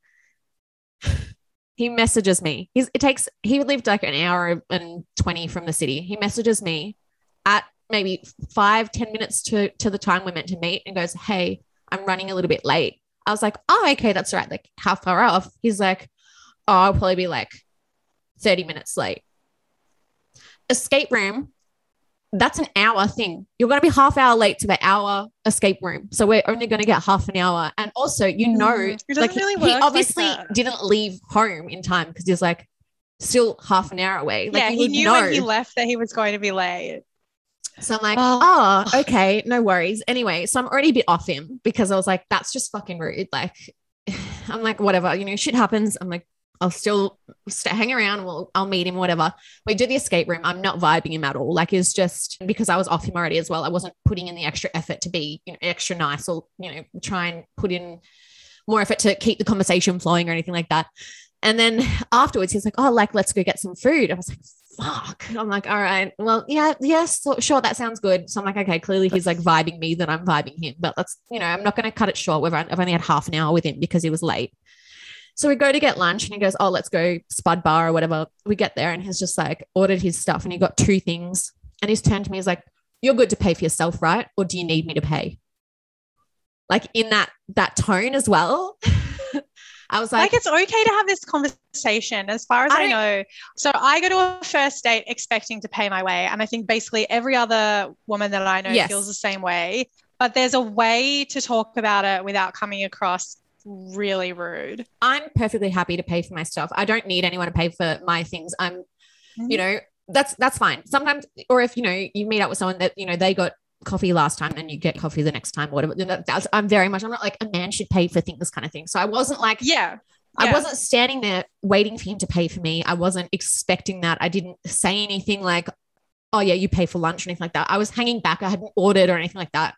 he messages me. He's, it takes, he lived like an hour and 20 from the city. He messages me at maybe five, 10 minutes to, to the time we're meant to meet and goes, Hey, I'm running a little bit late. I was like, Oh, okay, that's right. Like, how far off? He's like, Oh, I'll probably be like 30 minutes late. Escape room, that's an hour thing. You're going to be half hour late to the hour escape room. So we're only going to get half an hour. And also, you know, Mm, it like really he work like obviously that. didn't leave home in time because he's like still half an hour away. Like, yeah, he knew know. when he left that he was going to be late. So I'm like, Oh. oh, <sighs> okay, no worries. Anyway, so I'm already a bit off him because I was like, that's just fucking rude. Like, <sighs> I'm like, whatever, you know, shit happens. I'm like, I'll still stay, hang around. We'll, I'll meet him, whatever. We do the escape room. I'm not vibing him at all. Like, it's just because I was off him already as well. I wasn't putting in the extra effort to be, you know, extra nice or, you know, try and put in more effort to keep the conversation flowing or anything like that. And then afterwards, he's like, oh, like, let's go get some food. I was like, fuck. I'm like, all right, well, yeah, yes, so- sure, that sounds good. So I'm like, okay, clearly he's like vibing me, then I'm vibing him. But that's, you know, I'm not going to cut it short. We've, I've only had half an hour with him because he was late. So we go to get lunch and he goes, oh, let's go Spud Bar or whatever. We get there and he's just like ordered his stuff and he got two things. And he's turned to me, he's like, you're good to pay for yourself, right? Or do you need me to pay? Like in that that tone as well. <laughs> I was Like, like, it's okay to have this conversation as far as I I, know. So I go to a first date expecting to pay my way. And I think basically every other woman that I know Yes. feels the same way. But there's a way to talk about it without coming across really rude. I'm perfectly happy to pay for my stuff. I don't need anyone to pay for my things. I'm, Mm-hmm. you know, that's that's fine. Sometimes, or if you know, you meet up with someone that you know they got coffee last time and you get coffee the next time, whatever. that- That's, I'm very much. I'm not like a man should pay for things kind of thing. So I wasn't like Yeah. I Yeah. wasn't standing there waiting for him to pay for me. I wasn't expecting that. I didn't say anything like, "Oh yeah, you pay for lunch" or anything like that. I was hanging back. I hadn't ordered or anything like that.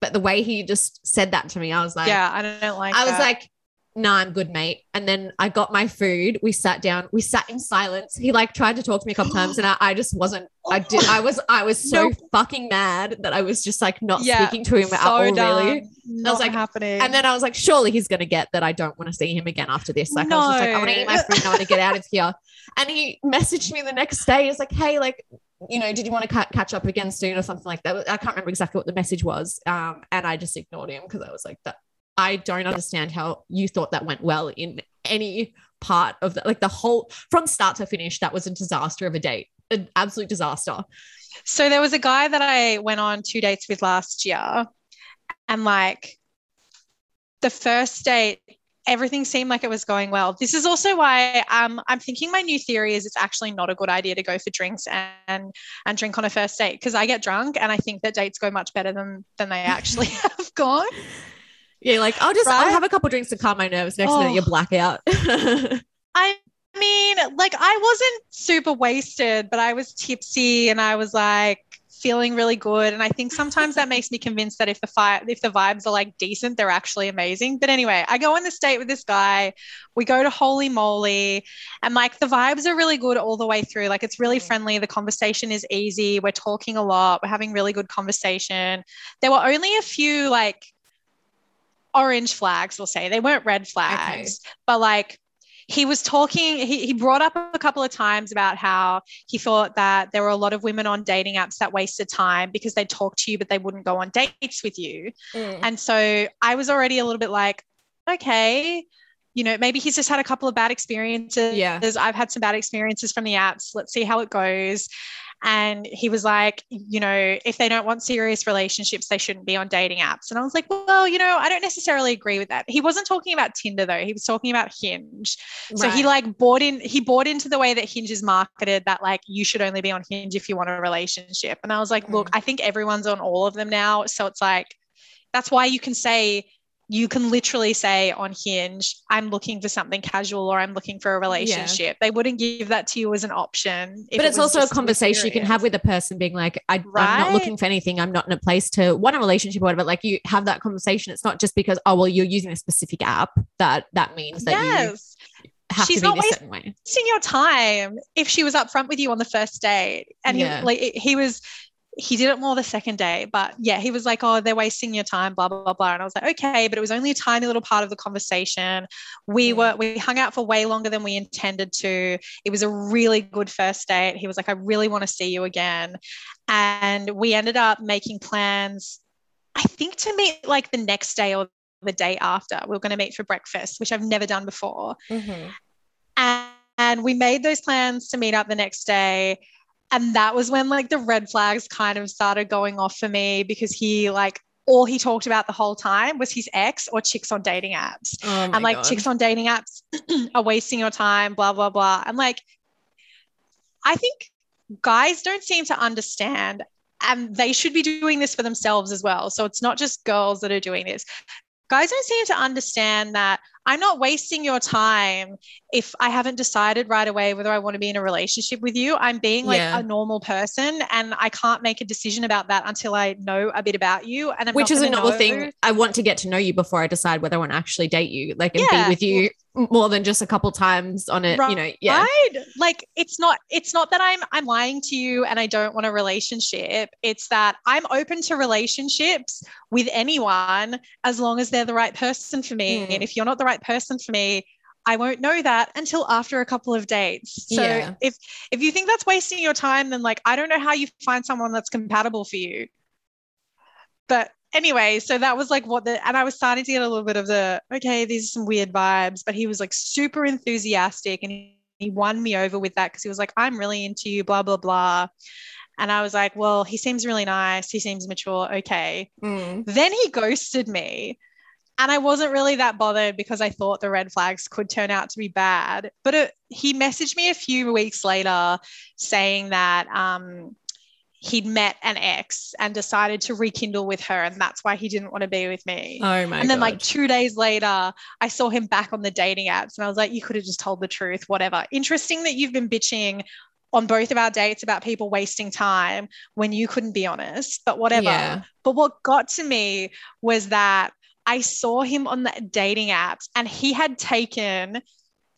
But the way he just said that to me, I was like, yeah. I don't like I was like, no, I'm good, mate. And then I got my food. We sat down. We sat in silence. He like tried to talk to me a couple times, and I, I just wasn't. I did. I was. I was so fucking mad that I was just like not Yeah, speaking to him at all, dumb. really. Not like- happening. And then I was like, surely he's gonna get that I don't want to see him again after this. Like I was just like, I want to eat my food. I want to get out of here. And he messaged me the next day. He's like, hey, like. You know, did you want to ca- catch up again soon or something like that? I can't remember exactly what the message was. Um, and I just ignored him because I was like, that I don't understand how you thought that went well in any part of that. Like the whole from start to finish, that was a disaster of a date, an absolute disaster. So there was a guy that I went on two dates with last year, and like the first date, everything seemed like it was going well. This is also why um, I'm thinking my new theory is it's actually not a good idea to go for drinks and and drink on a first date because I get drunk and I think that dates go much better than than they <laughs> actually have gone. Yeah, like I'll just I'll have a couple drinks to calm my nerves. Next Oh. minute, you black out. <laughs> I mean, like I wasn't super wasted, but I was tipsy and I was like feeling really good. And I think sometimes that makes me convinced that if the fi- if the vibes are like decent, they're actually amazing. But anyway, I go on this date with this guy. We go to Holy Moly, and like the vibes are really good all the way through. Like it's really Mm. friendly. The conversation is easy. We're talking a lot. We're having really good conversation. There were only a few like orange flags, we'll say. They weren't red flags, but like he was talking he, he brought up a couple of times about how he thought that there were a lot of women on dating apps that wasted time because they'd talk to you but they wouldn't go on dates with you Mm. and so i was already a little bit like okay you know maybe he's just had a couple of bad experiences Yeah. i've had some bad experiences from the apps let's see how it goes and he was like you know if they don't want serious relationships they shouldn't be on dating apps and i was like well you know i don't necessarily agree with that he wasn't talking about tinder though he was talking about hinge so he like bought in he bought into the way that Hinge is marketed that like you should only be on Hinge if you want a relationship. And I was like, look, Mm. I think everyone's on all of them now. So it's like that's why you can say you can literally say on Hinge, I'm looking for something casual or I'm looking for a relationship. They wouldn't give that to you as an option. but it's was also a conversation you can have with a person being like I, i'm not looking for anything i'm not in a place to want a relationship or whatever like you have that conversation it's not just because oh well you're using a specific app that that means that Yes. you have She's to be not this wasting- certain way wasting your time if she was upfront with you on the first date and Yeah. he like he was he did it more the second day but yeah he was like oh they're wasting your time blah blah blah. Blah and i was like okay but it was only a tiny little part of the conversation. We were we hung out for way longer than we intended to. It was a really good first date. He was like i really want to see you again. And we ended up making plans i think to meet like the next day or the day after. We were going to meet for breakfast which i've never done before. And, and we made those plans to meet up the next day and that was when like the red flags kind of started going off for me because he like all he talked about the whole time was his ex or chicks on dating apps. Oh like God. chicks on dating apps <clears throat> are wasting your time blah blah blah. And like i think guys don't seem to understand and they should be doing this for themselves as well. So it's not just girls that are doing this. Guys don't seem to understand that i'm not wasting your time if i haven't decided right away whether i want to be in a relationship with you i'm being like Yeah. a normal person and i can't make a decision about that until i know a bit about you and I'm which is a normal know- thing i want to get to know you before i decide whether i want to actually date you like and Yeah. be with you more than just a couple times on it you know yeah right like it's not it's not that i'm i'm lying to you and i don't want a relationship it's that i'm open to relationships with anyone as long as they're the right person for me Mm. and if you're not the right person for me I won't know that until after a couple of dates. So Yeah. if if you think that's wasting your time, then like I don't know how you find someone that's compatible for you. But anyway, so that was like what the and I was starting to get a little bit of the okay, these are some weird vibes, but he was like super enthusiastic and he, he won me over with that because he was like, I'm really into you, blah, blah, blah. And I was like, well, he seems really nice. He seems mature. Okay. Mm. Then he ghosted me. And I wasn't really that bothered because I thought the red flags could turn out to be bad. But it, he messaged me a few weeks later saying that um, he'd met an ex and decided to rekindle with her. And that's why he didn't want to be with me. oh my and then, God. like, two days later, I saw him back on the dating apps. And I was like, you could have just told the truth, whatever. Interesting that you've been bitching on both of our dates about people wasting time when you couldn't be honest, but whatever. Yeah. But what got to me was that I saw him on the dating apps and he had taken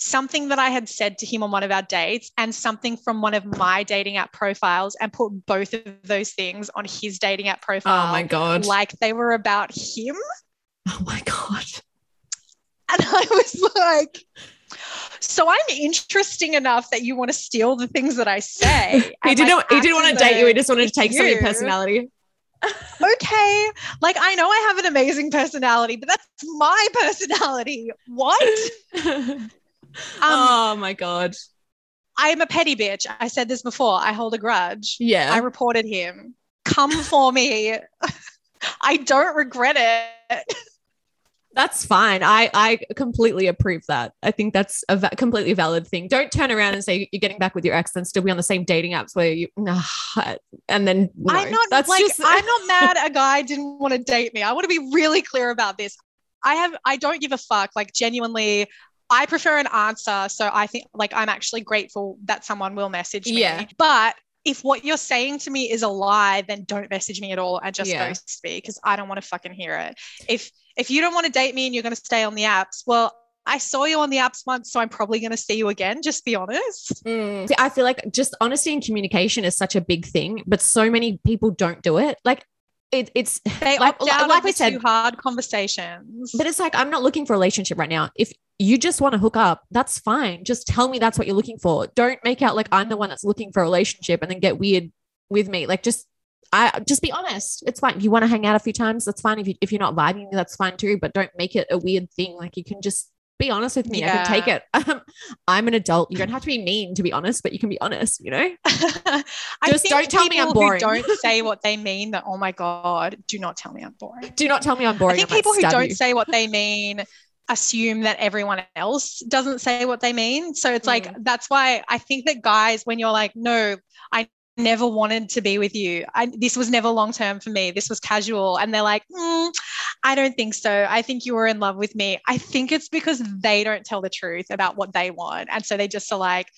something that I had said to him on one of our dates and something from one of my dating app profiles and put both of those things on his dating app profile. oh my god Like they were about him. oh my god And I was like, so I'm interesting enough that you want to steal the things that I say. <laughs> he didn't like, he didn't want to date you he just wanted to take some of your personality <laughs> okay. Like I know I have an amazing personality, but that's my personality. What? <laughs> Um, oh my god I'm a petty bitch. I said this before. I hold a grudge. yeah I reported him. Come for me. <laughs> I don't regret it. That's fine. I I completely approve that. I think that's a va- completely valid thing. Don't turn around and say you're getting back with your ex and still be on the same dating apps where you nah, and then no, I'm not that's like just I'm not mad a guy didn't want to date me. I want to be really clear about this. I have I don't give a fuck. Like genuinely, I prefer an answer. So I think like I'm actually grateful that someone will message me. Yeah. But if what you're saying to me is a lie, then don't message me at all and just Yeah. ghost me because I don't want to fucking hear it. If if you don't want to date me and you're going to stay on the apps, well, I saw you on the apps once, so I'm probably going to see you again. Just be honest. Mm. See, I feel like just honesty and communication is such a big thing, but so many people don't do it. Like it, it's They Like- opt out like of we said- too hard conversations. but it's like I'm not looking for a relationship right now. If you just want to hook up, that's fine. Just tell me that's what you're looking for. Don't make out like I'm the one that's looking for a relationship and then get weird with me. Like just I just be honest. It's fine. If you want to hang out a few times, that's fine. If you if you're not vibing, that's fine too. But don't make it a weird thing. Like you can just be honest with me. I can take it. <laughs> Um, I'm an adult. You don't have to be mean to be honest, but you can be honest, you know? <laughs> Just don't tell me I'm boring. don't <laughs> say what they mean. That oh my god, do not tell me I'm boring. Do not tell me I'm boring. I think might people who don't you. say what they mean assume that everyone else doesn't say what they mean. So it's like Mm. that's why I think that guys, when you're like, no, I never wanted to be with you. I, this was never long term for me. This was casual, and they're like, mm, I don't think so. I think you were in love with me. I think it's because they don't tell the truth about what they want. And so they just are like,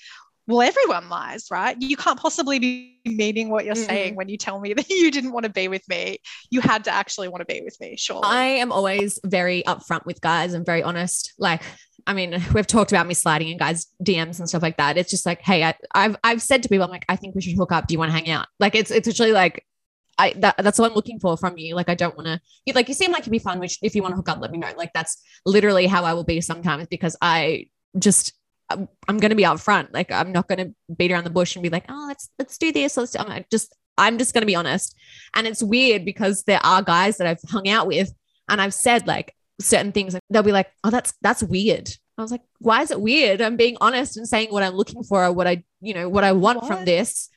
well, everyone lies, right? You can't possibly be meaning what you're mm saying when you tell me that <laughs> you didn't want to be with me. You had to actually want to be with me, sure. I am always very upfront with guys and very honest. Like, I mean, <laughs> we've talked about me sliding in guys' DMs and stuff like that. It's just like, hey, I, have I've said to people, I'm like, I think we should hook up. Do you want to hang out? Like, it's it's actually like, I that, that's what I'm looking for from you. Like, I don't want to. You like, you seem like you'd be fun. Which, if you want to hook up, let me know. Like, that's literally how I will be sometimes because I just I'm, going to be upfront. Like I'm not going to beat around the bush and be like, oh, let's let's do this. Let's. Do. I'm just I'm just going to be honest. And it's weird because there are guys that I've hung out with and I've said like certain things. They'll be like, oh, that's that's weird. I was like, why is it weird? I'm being honest and saying what I'm looking for or what I, you know, what I want what? from this.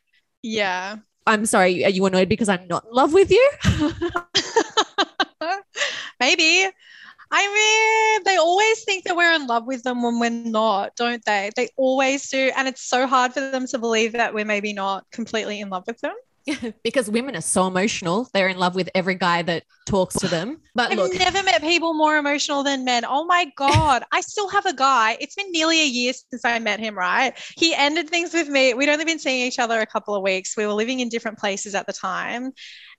Yeah. I'm sorry. Are you annoyed because I'm not in love with you? <laughs> <laughs> Maybe. I mean, they always think that we're in love with them when we're not, don't they? They always do. And it's so hard for them to believe that we're maybe not completely in love with them. <laughs> because women are so emotional. They're in love with every guy that talks to them. But I've look, never met people more emotional than men. Oh my God. I still have a guy. It's been nearly a year since I met him, right? He ended things with me. We'd only been seeing each other a couple of weeks. We were living in different places at the time.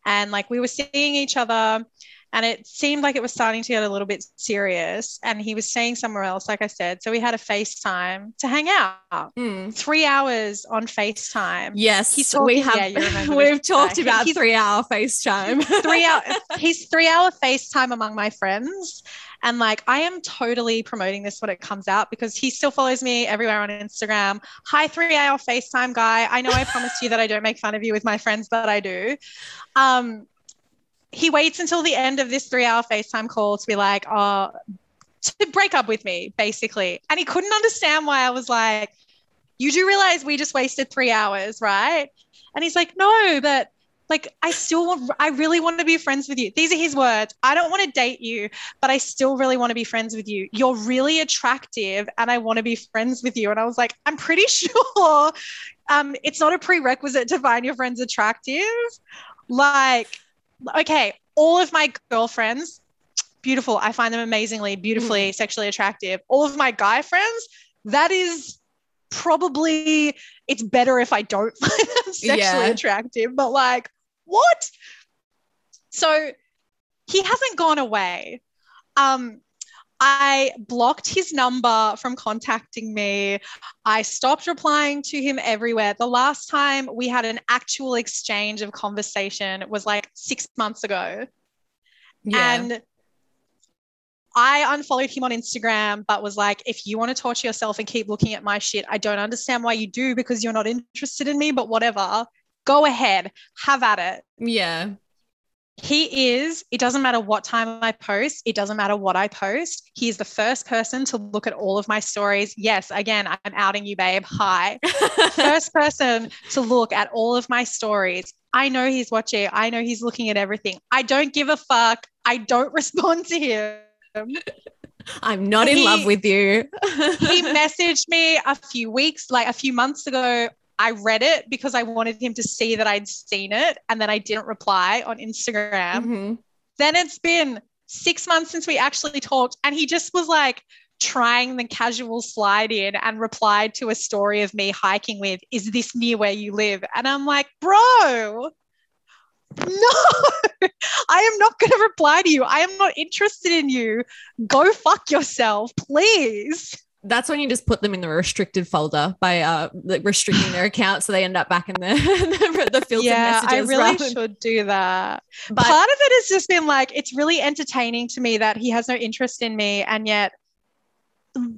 And like we were seeing each other and it seemed like it was starting to get a little bit serious and he was staying somewhere else like i said so we had a facetime to hang out mm. three hours on facetime yes he's talking, we have yeah, <laughs> we've talked about he's, three hour facetime <laughs> three hour <laughs> he's three hour facetime among my friends and like, I am totally promoting this when it comes out because he still follows me everywhere on Instagram. Hi, 3 hour FaceTime guy. I know I promised you that I don't make fun of you with my friends, but I do. Um, he waits until the end of this three hour FaceTime call to be like, oh, to break up with me, basically. And he couldn't understand why I was like, you do realize we just wasted three hours, right? And he's like, no, but like I still want, I really want to be friends with you. These are his words. I don't want to date you, but I still really want to be friends with you. You're really attractive and I want to be friends with you. And I was like, I'm pretty <laughs> sure um, it's not a prerequisite to find your friends attractive. Like, okay, all of my girlfriends, beautiful. I find them amazingly, beautifully, mm. sexually attractive. All of my guy friends, that is probably it's better if I don't <laughs> find them sexually yeah. attractive, but like, what? So he hasn't gone away. Um, I blocked his number from contacting me. I stopped replying to him everywhere. The last time we had an actual exchange of conversation was like six months ago. Yeah. And I unfollowed him on Instagram, but was like, if you want to torture yourself and keep looking at my shit, I don't understand why you do because you're not interested in me, but whatever. Go ahead, have at it. Yeah he is, it doesn't matter what time I post, it doesn't matter what I post. He is the first person to look at all of my stories. Yes, again, I'm outing you, babe. Hi. <laughs> first person to look at all of my stories. I know he's watching. I know he's looking at everything. I don't give a fuck. I don't <laughs> respond to him. I'm not in he, love with you. he messaged me a few weeks, like a few months ago I read it because I wanted him to see that I'd seen it and then I didn't reply on Instagram. Mm-hmm. Then it's been six months since we actually talked, and he just was like trying the casual slide in and replied to a story of me hiking with, Is this near where you live? And I'm like, Bro, no, <laughs> I am not going to reply to you. I am not interested in you. Go fuck yourself, please that's when you just put them in the restricted folder by uh like restricting their account so they end up back in the <laughs> the, the filtered yeah, messages. I really should do that. But part of it has just been like it's really entertaining to me that he has no interest in me and yet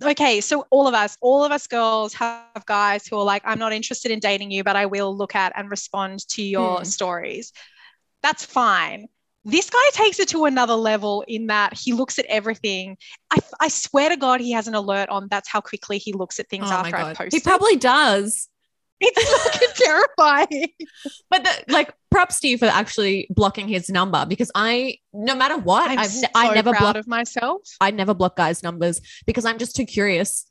okay, so all of us, all of us girls have guys who are like, I'm not interested in dating you, but I will look at and respond to your hmm. stories. That's fine this guy takes it to another level in that he looks at everything. I, I swear to God, he has an alert on. That's how quickly he looks at things oh after I post. He probably does. It's <laughs> fucking terrifying. But the, like, props to you for actually blocking his number because I, no matter what, I'm I've so I never proud block of myself. I never block guys' numbers because I'm just too curious.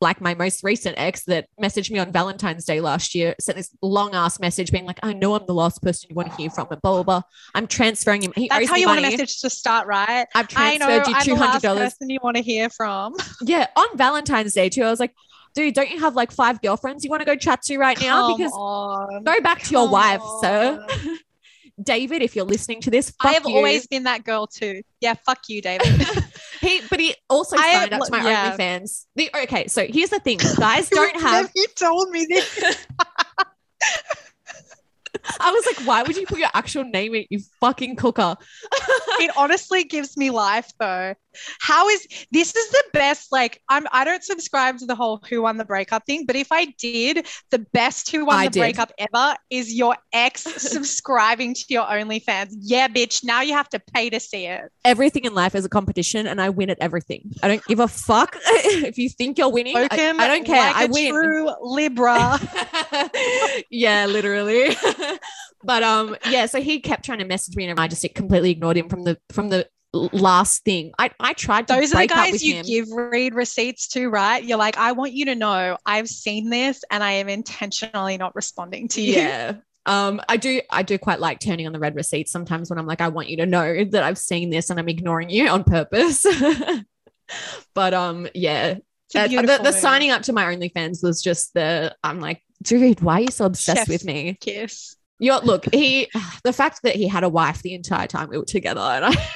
Like my most recent ex that messaged me on Valentine's Day last year sent this long ass message being like, I know I'm the last person you want to hear from, but blah blah blah. I'm transferring him. He That's how you want a message to start, right? I've I know transferred you I'm two the hundred last dollars. person you want to hear from. <laughs> Yeah, on Valentine's Day too. I was like, dude, don't you have like five girlfriends you want to go chat to right now? Come Because on. go back to your Come wife, sir. <laughs> David, if you're listening to this, I have you. always been that girl too. Yeah, fuck you, David. <laughs> <laughs> he, but he also I- signed up to my yeah. OnlyFans. The okay, so here's the thing: guys don't have You told me this. I was like, why would you put your actual name in, you fucking cooker? it honestly gives me life though. How is this is the best like I'm I don't subscribe to the whole who won the breakup thing, but if I did, the best who won I the did. breakup ever is your ex <laughs> subscribing to your OnlyFans. Yeah, bitch, now you have to pay to see it. Everything in life is a competition, and I win at everything. I don't give a fuck <laughs> if you think you're winning. I, I don't care. like I a win. True Libra. <laughs> yeah, literally. but um, yeah. So he kept trying to message me, and I just completely ignored him from the from the last thing. I I tried to Those are the guys you him. give read receipts to, right? You're like, I want you to know I've seen this and I am intentionally not responding to you. yeah. Um, I do I do quite like turning on the red receipts sometimes when I'm like, I want you to know that I've seen this and I'm ignoring you on purpose. <laughs> but um, yeah. Uh, the, the signing up to my OnlyFans was just the I'm like, dude, why are you so obsessed Chef's with me? kiss. You're look, he <sighs> the fact that he had a wife the entire time we were together, and I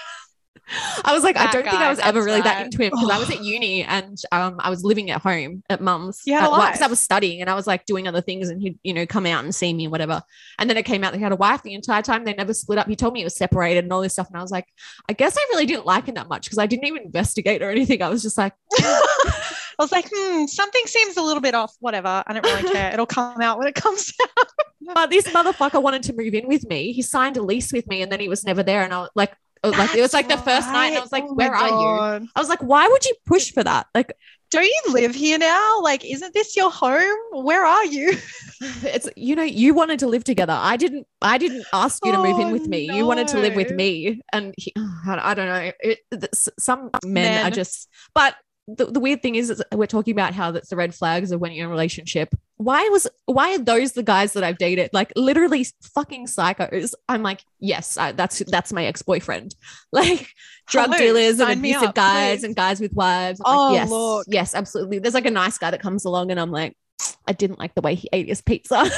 I was like, I don't think I was ever really that into him because I was at <sighs> uni and um I was living at home at mum's You had a at work 'cause I was studying and I was like doing other things and he'd you know come out and see me whatever. And then it came out that he had a wife the entire time. They never split up. He told me it was separated and all this stuff. And I was like, I guess I really didn't like him that much because I didn't even investigate or anything. I was just like, <laughs> I <laughs> was like, hmm, something seems a little bit off. Whatever. I don't really care. It'll come out when it comes <laughs> out. but this motherfucker wanted to move in with me. He signed a lease with me and then he was never there. And I was like, oh, like it was like the first night. And I was like, Oh where are you? I was like, why would you push for that? Like, Don't you live here now? Like, isn't this your home? Where are you? <laughs> it's you know, you wanted to live together. I didn't. I didn't ask you to move in Oh, with me. You wanted to live with me, and he, <sighs> I don't know. It, some men, are just. But the, the weird thing is, is we're talking about how that's the red flags of when you're in a relationship. Why was why are those the guys that I've dated? Like literally fucking psychos. I'm like, yes, I, that's that's my ex boyfriend. <laughs> Like drug Hello, dealers and abusive up, guys please. and guys with wives. I'm Oh, like, yes, yes, absolutely. There's like a nice guy that comes along, and I'm like, I didn't like the way he ate his pizza. <laughs>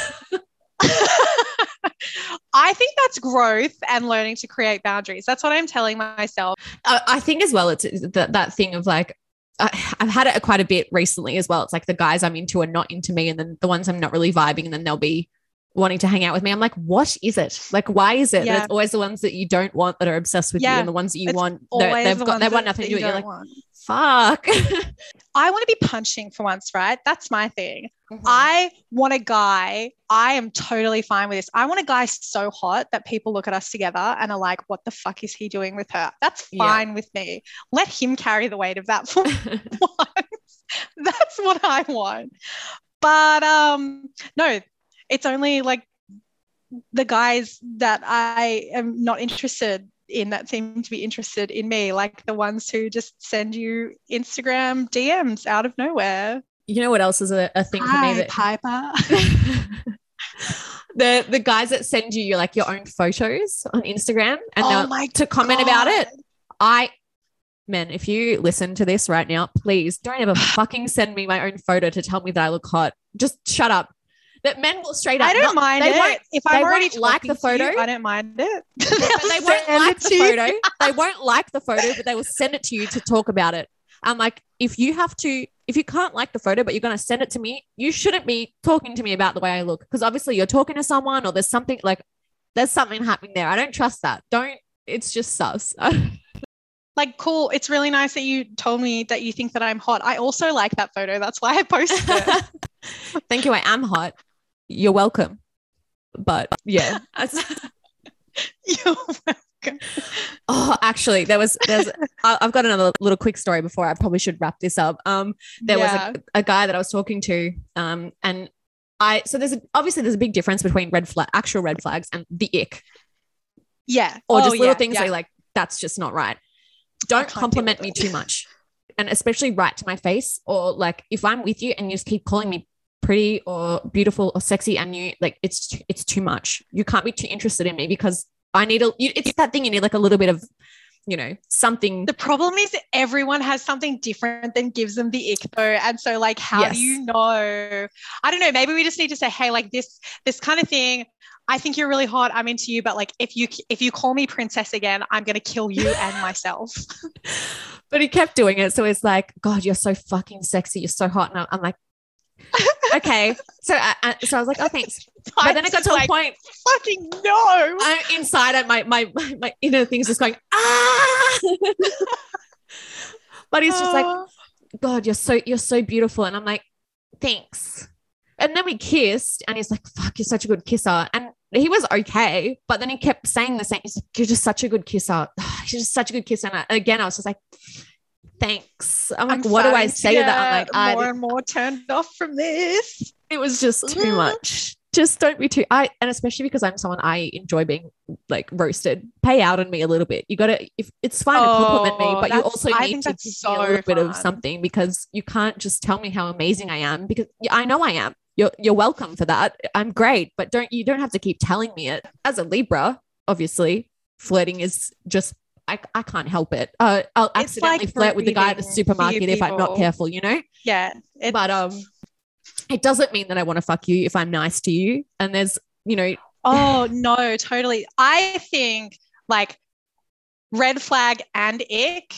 I think that's growth and learning to create boundaries. That's what I'm telling myself. I, I think as well, it's that that thing of like. I, I've had it quite a bit recently as well. It's like the guys I'm into are not into me, and then the ones I'm not really vibing, and then they'll be wanting to hang out with me. I'm like, what is it? Like, why is it? that It's always the ones that you don't want that are obsessed with you, and the ones that you It's want, they've the got, they want nothing to do with. You're like, want. fuck. <laughs> I want to be punching for once, right? That's my thing. Mm-hmm. I want a guy. I am totally fine with this. I want a guy so hot that people look at us together and are like, what the fuck is he doing with her? That's Yeah. fine with me. Let him carry the weight of that for <laughs> once. <laughs> That's what I want. But um, no, it's only like the guys that I am not interested in that seem to be interested in me, like the ones who just send you Instagram DMs out of nowhere. you know what else is a, a thing for me Hi, that Piper. <laughs> the the guys that send you your like your own photos on Instagram and Oh to comment about it. I men, if you listen to this right now, please don't ever <gasps> fucking send me my own photo to tell me that I look hot. Just shut up. That men will straight up. I don't not- mind they it. won't- if I'm already like the talking to you, photo. I don't mind it. <laughs> <laughs> but they won't like the photo. They won't like the photo, but they will send it to you to talk about it. I'm like, if you have to, if you can't like the photo, but you're going to send it to me, you shouldn't be talking to me about the way I look because obviously you're talking to someone or there's something like there's something happening there. I don't trust that. Don't. It's just sus. <laughs> Like, cool. It's really nice that you told me that you think that I'm hot. I also like that photo. That's why I posted it. Thank you. I am hot. You're welcome. But yeah. <laughs> <laughs> You're welcome. oh, actually, there was there's I've got another little quick story before I probably should wrap this up. Um, there Yeah. was a, a guy that I was talking to, um, and I so there's a, obviously there's a big difference between red flag, actual red flags, and the ick, Yeah. or Oh, just little yeah, things yeah. that like that's just not right. Don't compliment me too much, and especially right to my face, or like if I'm with you and you just keep calling me pretty or beautiful or sexy, and you like it's it's too much. You can't be too interested in me because I need a. You, it's that thing you need like a little bit of, you know, something. The problem is everyone has something different than gives them the ick though. And so like how Yes. do you know? I don't know. Maybe we just need to say, hey, like this, this kind of thing. I think you're really hot. I'm into you, but like if you if you call me princess again, I'm gonna kill you and <laughs> myself. But he kept doing it. So it's like, God, you're so fucking sexy. You're so hot. And I'm like, okay. So, I, I- so I was like, oh, thanks. <laughs> But then it got to a point fucking no. I'm inside my, my, my inner thing's just going, ah. <laughs> but he's just like, Oh. God, you're so, you're so beautiful. And I'm like, thanks. And then we kissed and he's like, fuck, you're such a good kisser. And he was okay. But then he kept saying the same. He's like, you're just such a good kisser. <sighs> You're just such a good kisser. And I- again, I was just like, thanks. I'm like, I'm what do I say to that? I'm like, get I more and more turned off from this. it was just too much. Just don't be too I and especially because I'm someone I enjoy being like roasted. Pay out on me a little bit. You gotta if it's fine to compliment me, Oh, but you also I need to give me a little bit of something because you can't just tell me how amazing I am because I know I am. You're you're welcome for that. I'm great, but don't you don't have to keep telling me it. As a Libra, obviously, flirting is just I, I can't help it. Uh, I'll It's accidentally like flirt with the guy at the supermarket if I'm not careful, you know? Yeah. But um it doesn't mean that I want to fuck you if I'm nice to you. And there's, you know, Oh <laughs> no, totally. I think like red flag and ick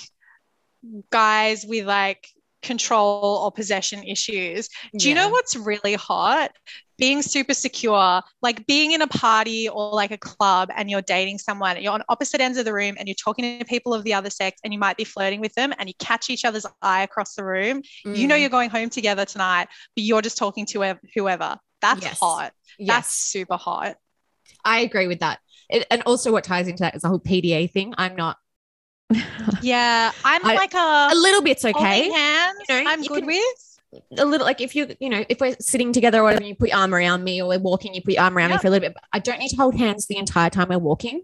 guys with like control or possession issues. Do you know what's really hot? Being super secure, like being in a party or like a club and you're dating someone, you're on opposite ends of the room and you're talking to people of the other sex and you might be flirting with them and you catch each other's eye across the room. You know Mm, you're going home together tonight, but you're just talking to whoever- whoever. That's Yes. hot. yes, That's super hot. I agree with that. It, and also, what ties into that is the whole PDA thing. I'm not <laughs> Yeah, I'm I- like a, a little bit's okay. hands. You know, I'm good can- with. A little like if you, you know, if we're sitting together or whatever, you put your arm around me or we're walking, you put your arm around me for a little bit. I don't need to hold hands the entire time we're walking.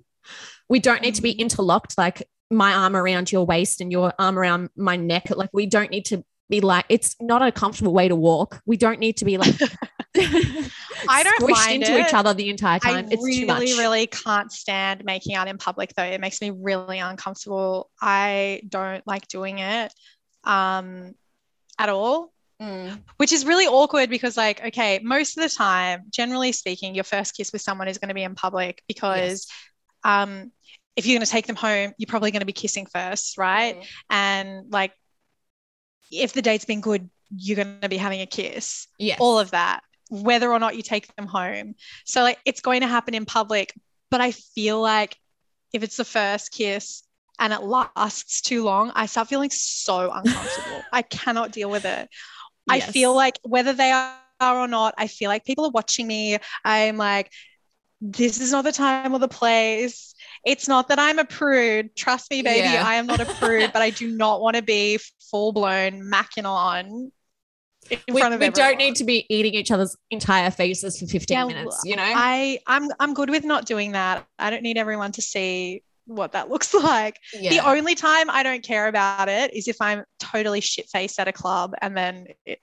We don't need to be Mhm. interlocked, like my arm around your waist and your arm around my neck. Like we don't need to be like it's not a comfortable way to walk. We don't need to be like <laughs> <laughs> I don't squished into it. each other the entire time. I it's really, too much. really can't stand making out in public though. It makes me really uncomfortable. I don't like doing it um, at all. Mm. Which is really awkward because, like, okay, most of the time, generally speaking, your first kiss with someone is going to be in public because um, if you're going to take them home, you're probably going to be kissing first, right? Mm. And like, if the date's been good, you're going to be having a kiss, Yes. all of that, whether or not you take them home. So, like, it's going to happen in public. But I feel like if it's the first kiss and it lasts too long, I start feeling so <laughs> uncomfortable. I cannot deal with it. I feel like whether they are or not, I feel like people are watching me. I'm like, this is not the time or the place. It's not that I'm a prude. Trust me, baby, Yeah. I am not a prude, but I do not want to be full blown macking on in we, front of we everyone. don't need to be eating each other's entire faces for 15 Yeah, minutes, you know? I I'm I'm good with not doing that. I don't need everyone to see what that <laughs> looks like. yeah. The only time I don't care about it is if I'm totally shit faced at a club and then it,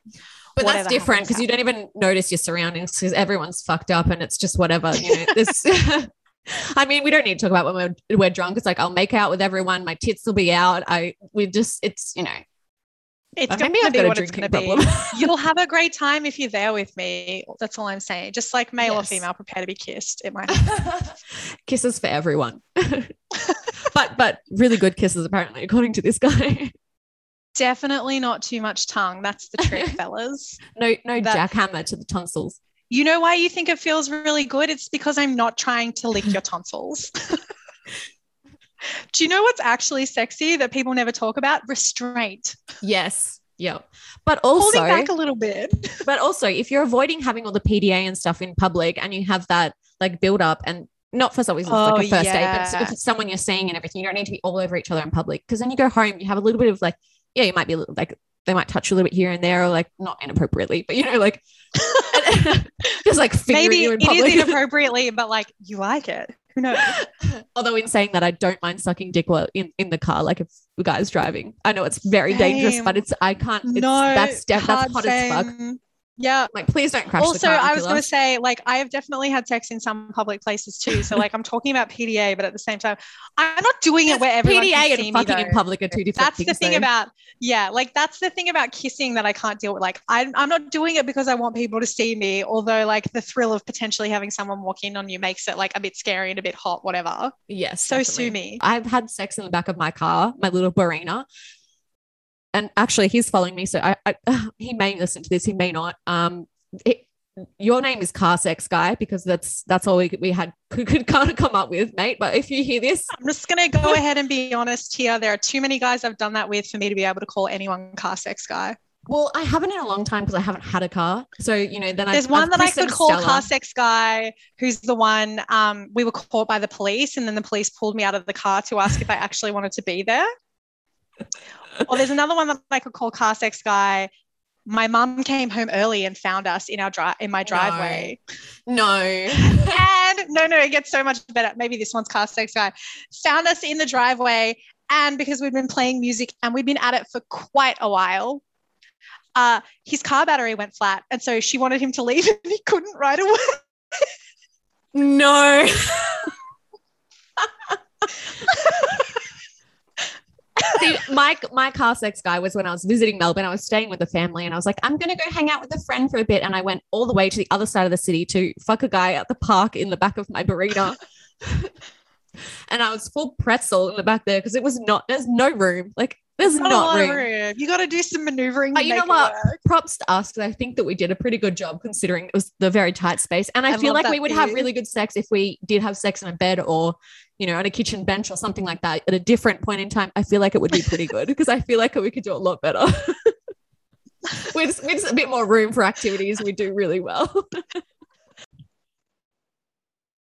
but that's different because you don't even notice your surroundings because everyone's fucked up and it's just whatever, you know. This <laughs> I mean, we don't need to talk about when we're, we're drunk. It's like I'll make out with everyone, my tits will be out. I we just it's you know it's going to be a what it's going to be. <laughs> You'll have a great time if you're there with me. That's all I'm saying. Just like male or female, prepare to be kissed. It might. <laughs> kisses for everyone. <laughs> but but really good kisses apparently according to this guy. Definitely not too much tongue. That's the trick, fellas. No no That- jackhammer to the tonsils. You know why you think it feels really good? It's because I'm not trying to lick your tonsils. Do you know what's actually sexy that people never talk about? Restraint. Yes. Yeah. But also Holding back a little bit. <laughs> But also, if you're avoiding having all the PDA and stuff in public and you have that like build up and not for something Oh, like a oh, first date, but if it's someone you're seeing and everything, you don't need to be all over each other in public because then you go home, you have a little bit of like, yeah, you might be a little, like they might touch you a little bit here and there, or like not inappropriately, but you know, like <laughs> <laughs> just like Maybe you in it is inappropriately, but like you like it. Who knows? <laughs> Although in saying that, I don't mind sucking dick while in, in the car, like if the guy's driving. I know it's very dangerous, but it's I can't. It's, no, that's that's hot as fuck. Yeah. Like, please don't crash Also, the car. I was going to say, like, I have definitely had sex in some public places too. So, like, I'm talking about PDA, but at the same time, I'm not doing it where everyone PDA can and see me. fucking in public are two different That's things. the thing though. about, yeah, like that's the thing about kissing that I can't deal with. Like, I'm, I'm not doing it because I want people to see me, although, like, the thrill of potentially having someone walk in on you makes it like a bit scary and a bit hot, whatever. yes. So definitely. sue me. I've had sex in the back of my car, my little Barina. And actually, he's following me, so I, I <sighs> he may listen to this, he may not. Um, it, your name is car sex guy because that's that's all we, we had <laughs> could, could kind of come up with, mate. But if you hear this, <laughs> I'm just going to go <laughs> ahead and be honest here. There are too many guys I've done that with for me to be able to call anyone car sex guy. well, I haven't in a long time because I haven't had a car. So you know, then There's I've, one I've that I could call Stella. car sex guy, who's the one um, we were caught by the police, and then the police pulled me out of the car to ask if I actually wanted to be there. Or there's another one that I could call car sex guy. My mum came home early and found us in our drive in my driveway. No, <laughs> And no, no, it gets so much better. Maybe this one's car sex guy. Found us in the driveway, and because we'd been playing music and we'd been at it for quite a while, uh, his car battery went flat, and so she wanted him to leave, <laughs> and he couldn't right away. no. <laughs> See, my my car sex guy was when I was visiting Melbourne. I was staying with a family, and I was like, I'm gonna go hang out with a friend for a bit. And I went all the way to the other side of the city to fuck a guy at the park in the back of my burrito. <laughs> and I was full pretzel in the back there because it was not. There's no room. Like there's Not, not, room. room. You got to do some maneuvering. But you know what? work. Props to us because I think that we did a pretty good job considering it was the very tight space. And I, I feel like we would for have really good sex if we did have sex in a bed or, you know, on a kitchen bench or something like that at a different point in time. I feel like it would be pretty good because I feel like we could do a lot better. <laughs> with, with a bit more room for activities, we do really well. <laughs>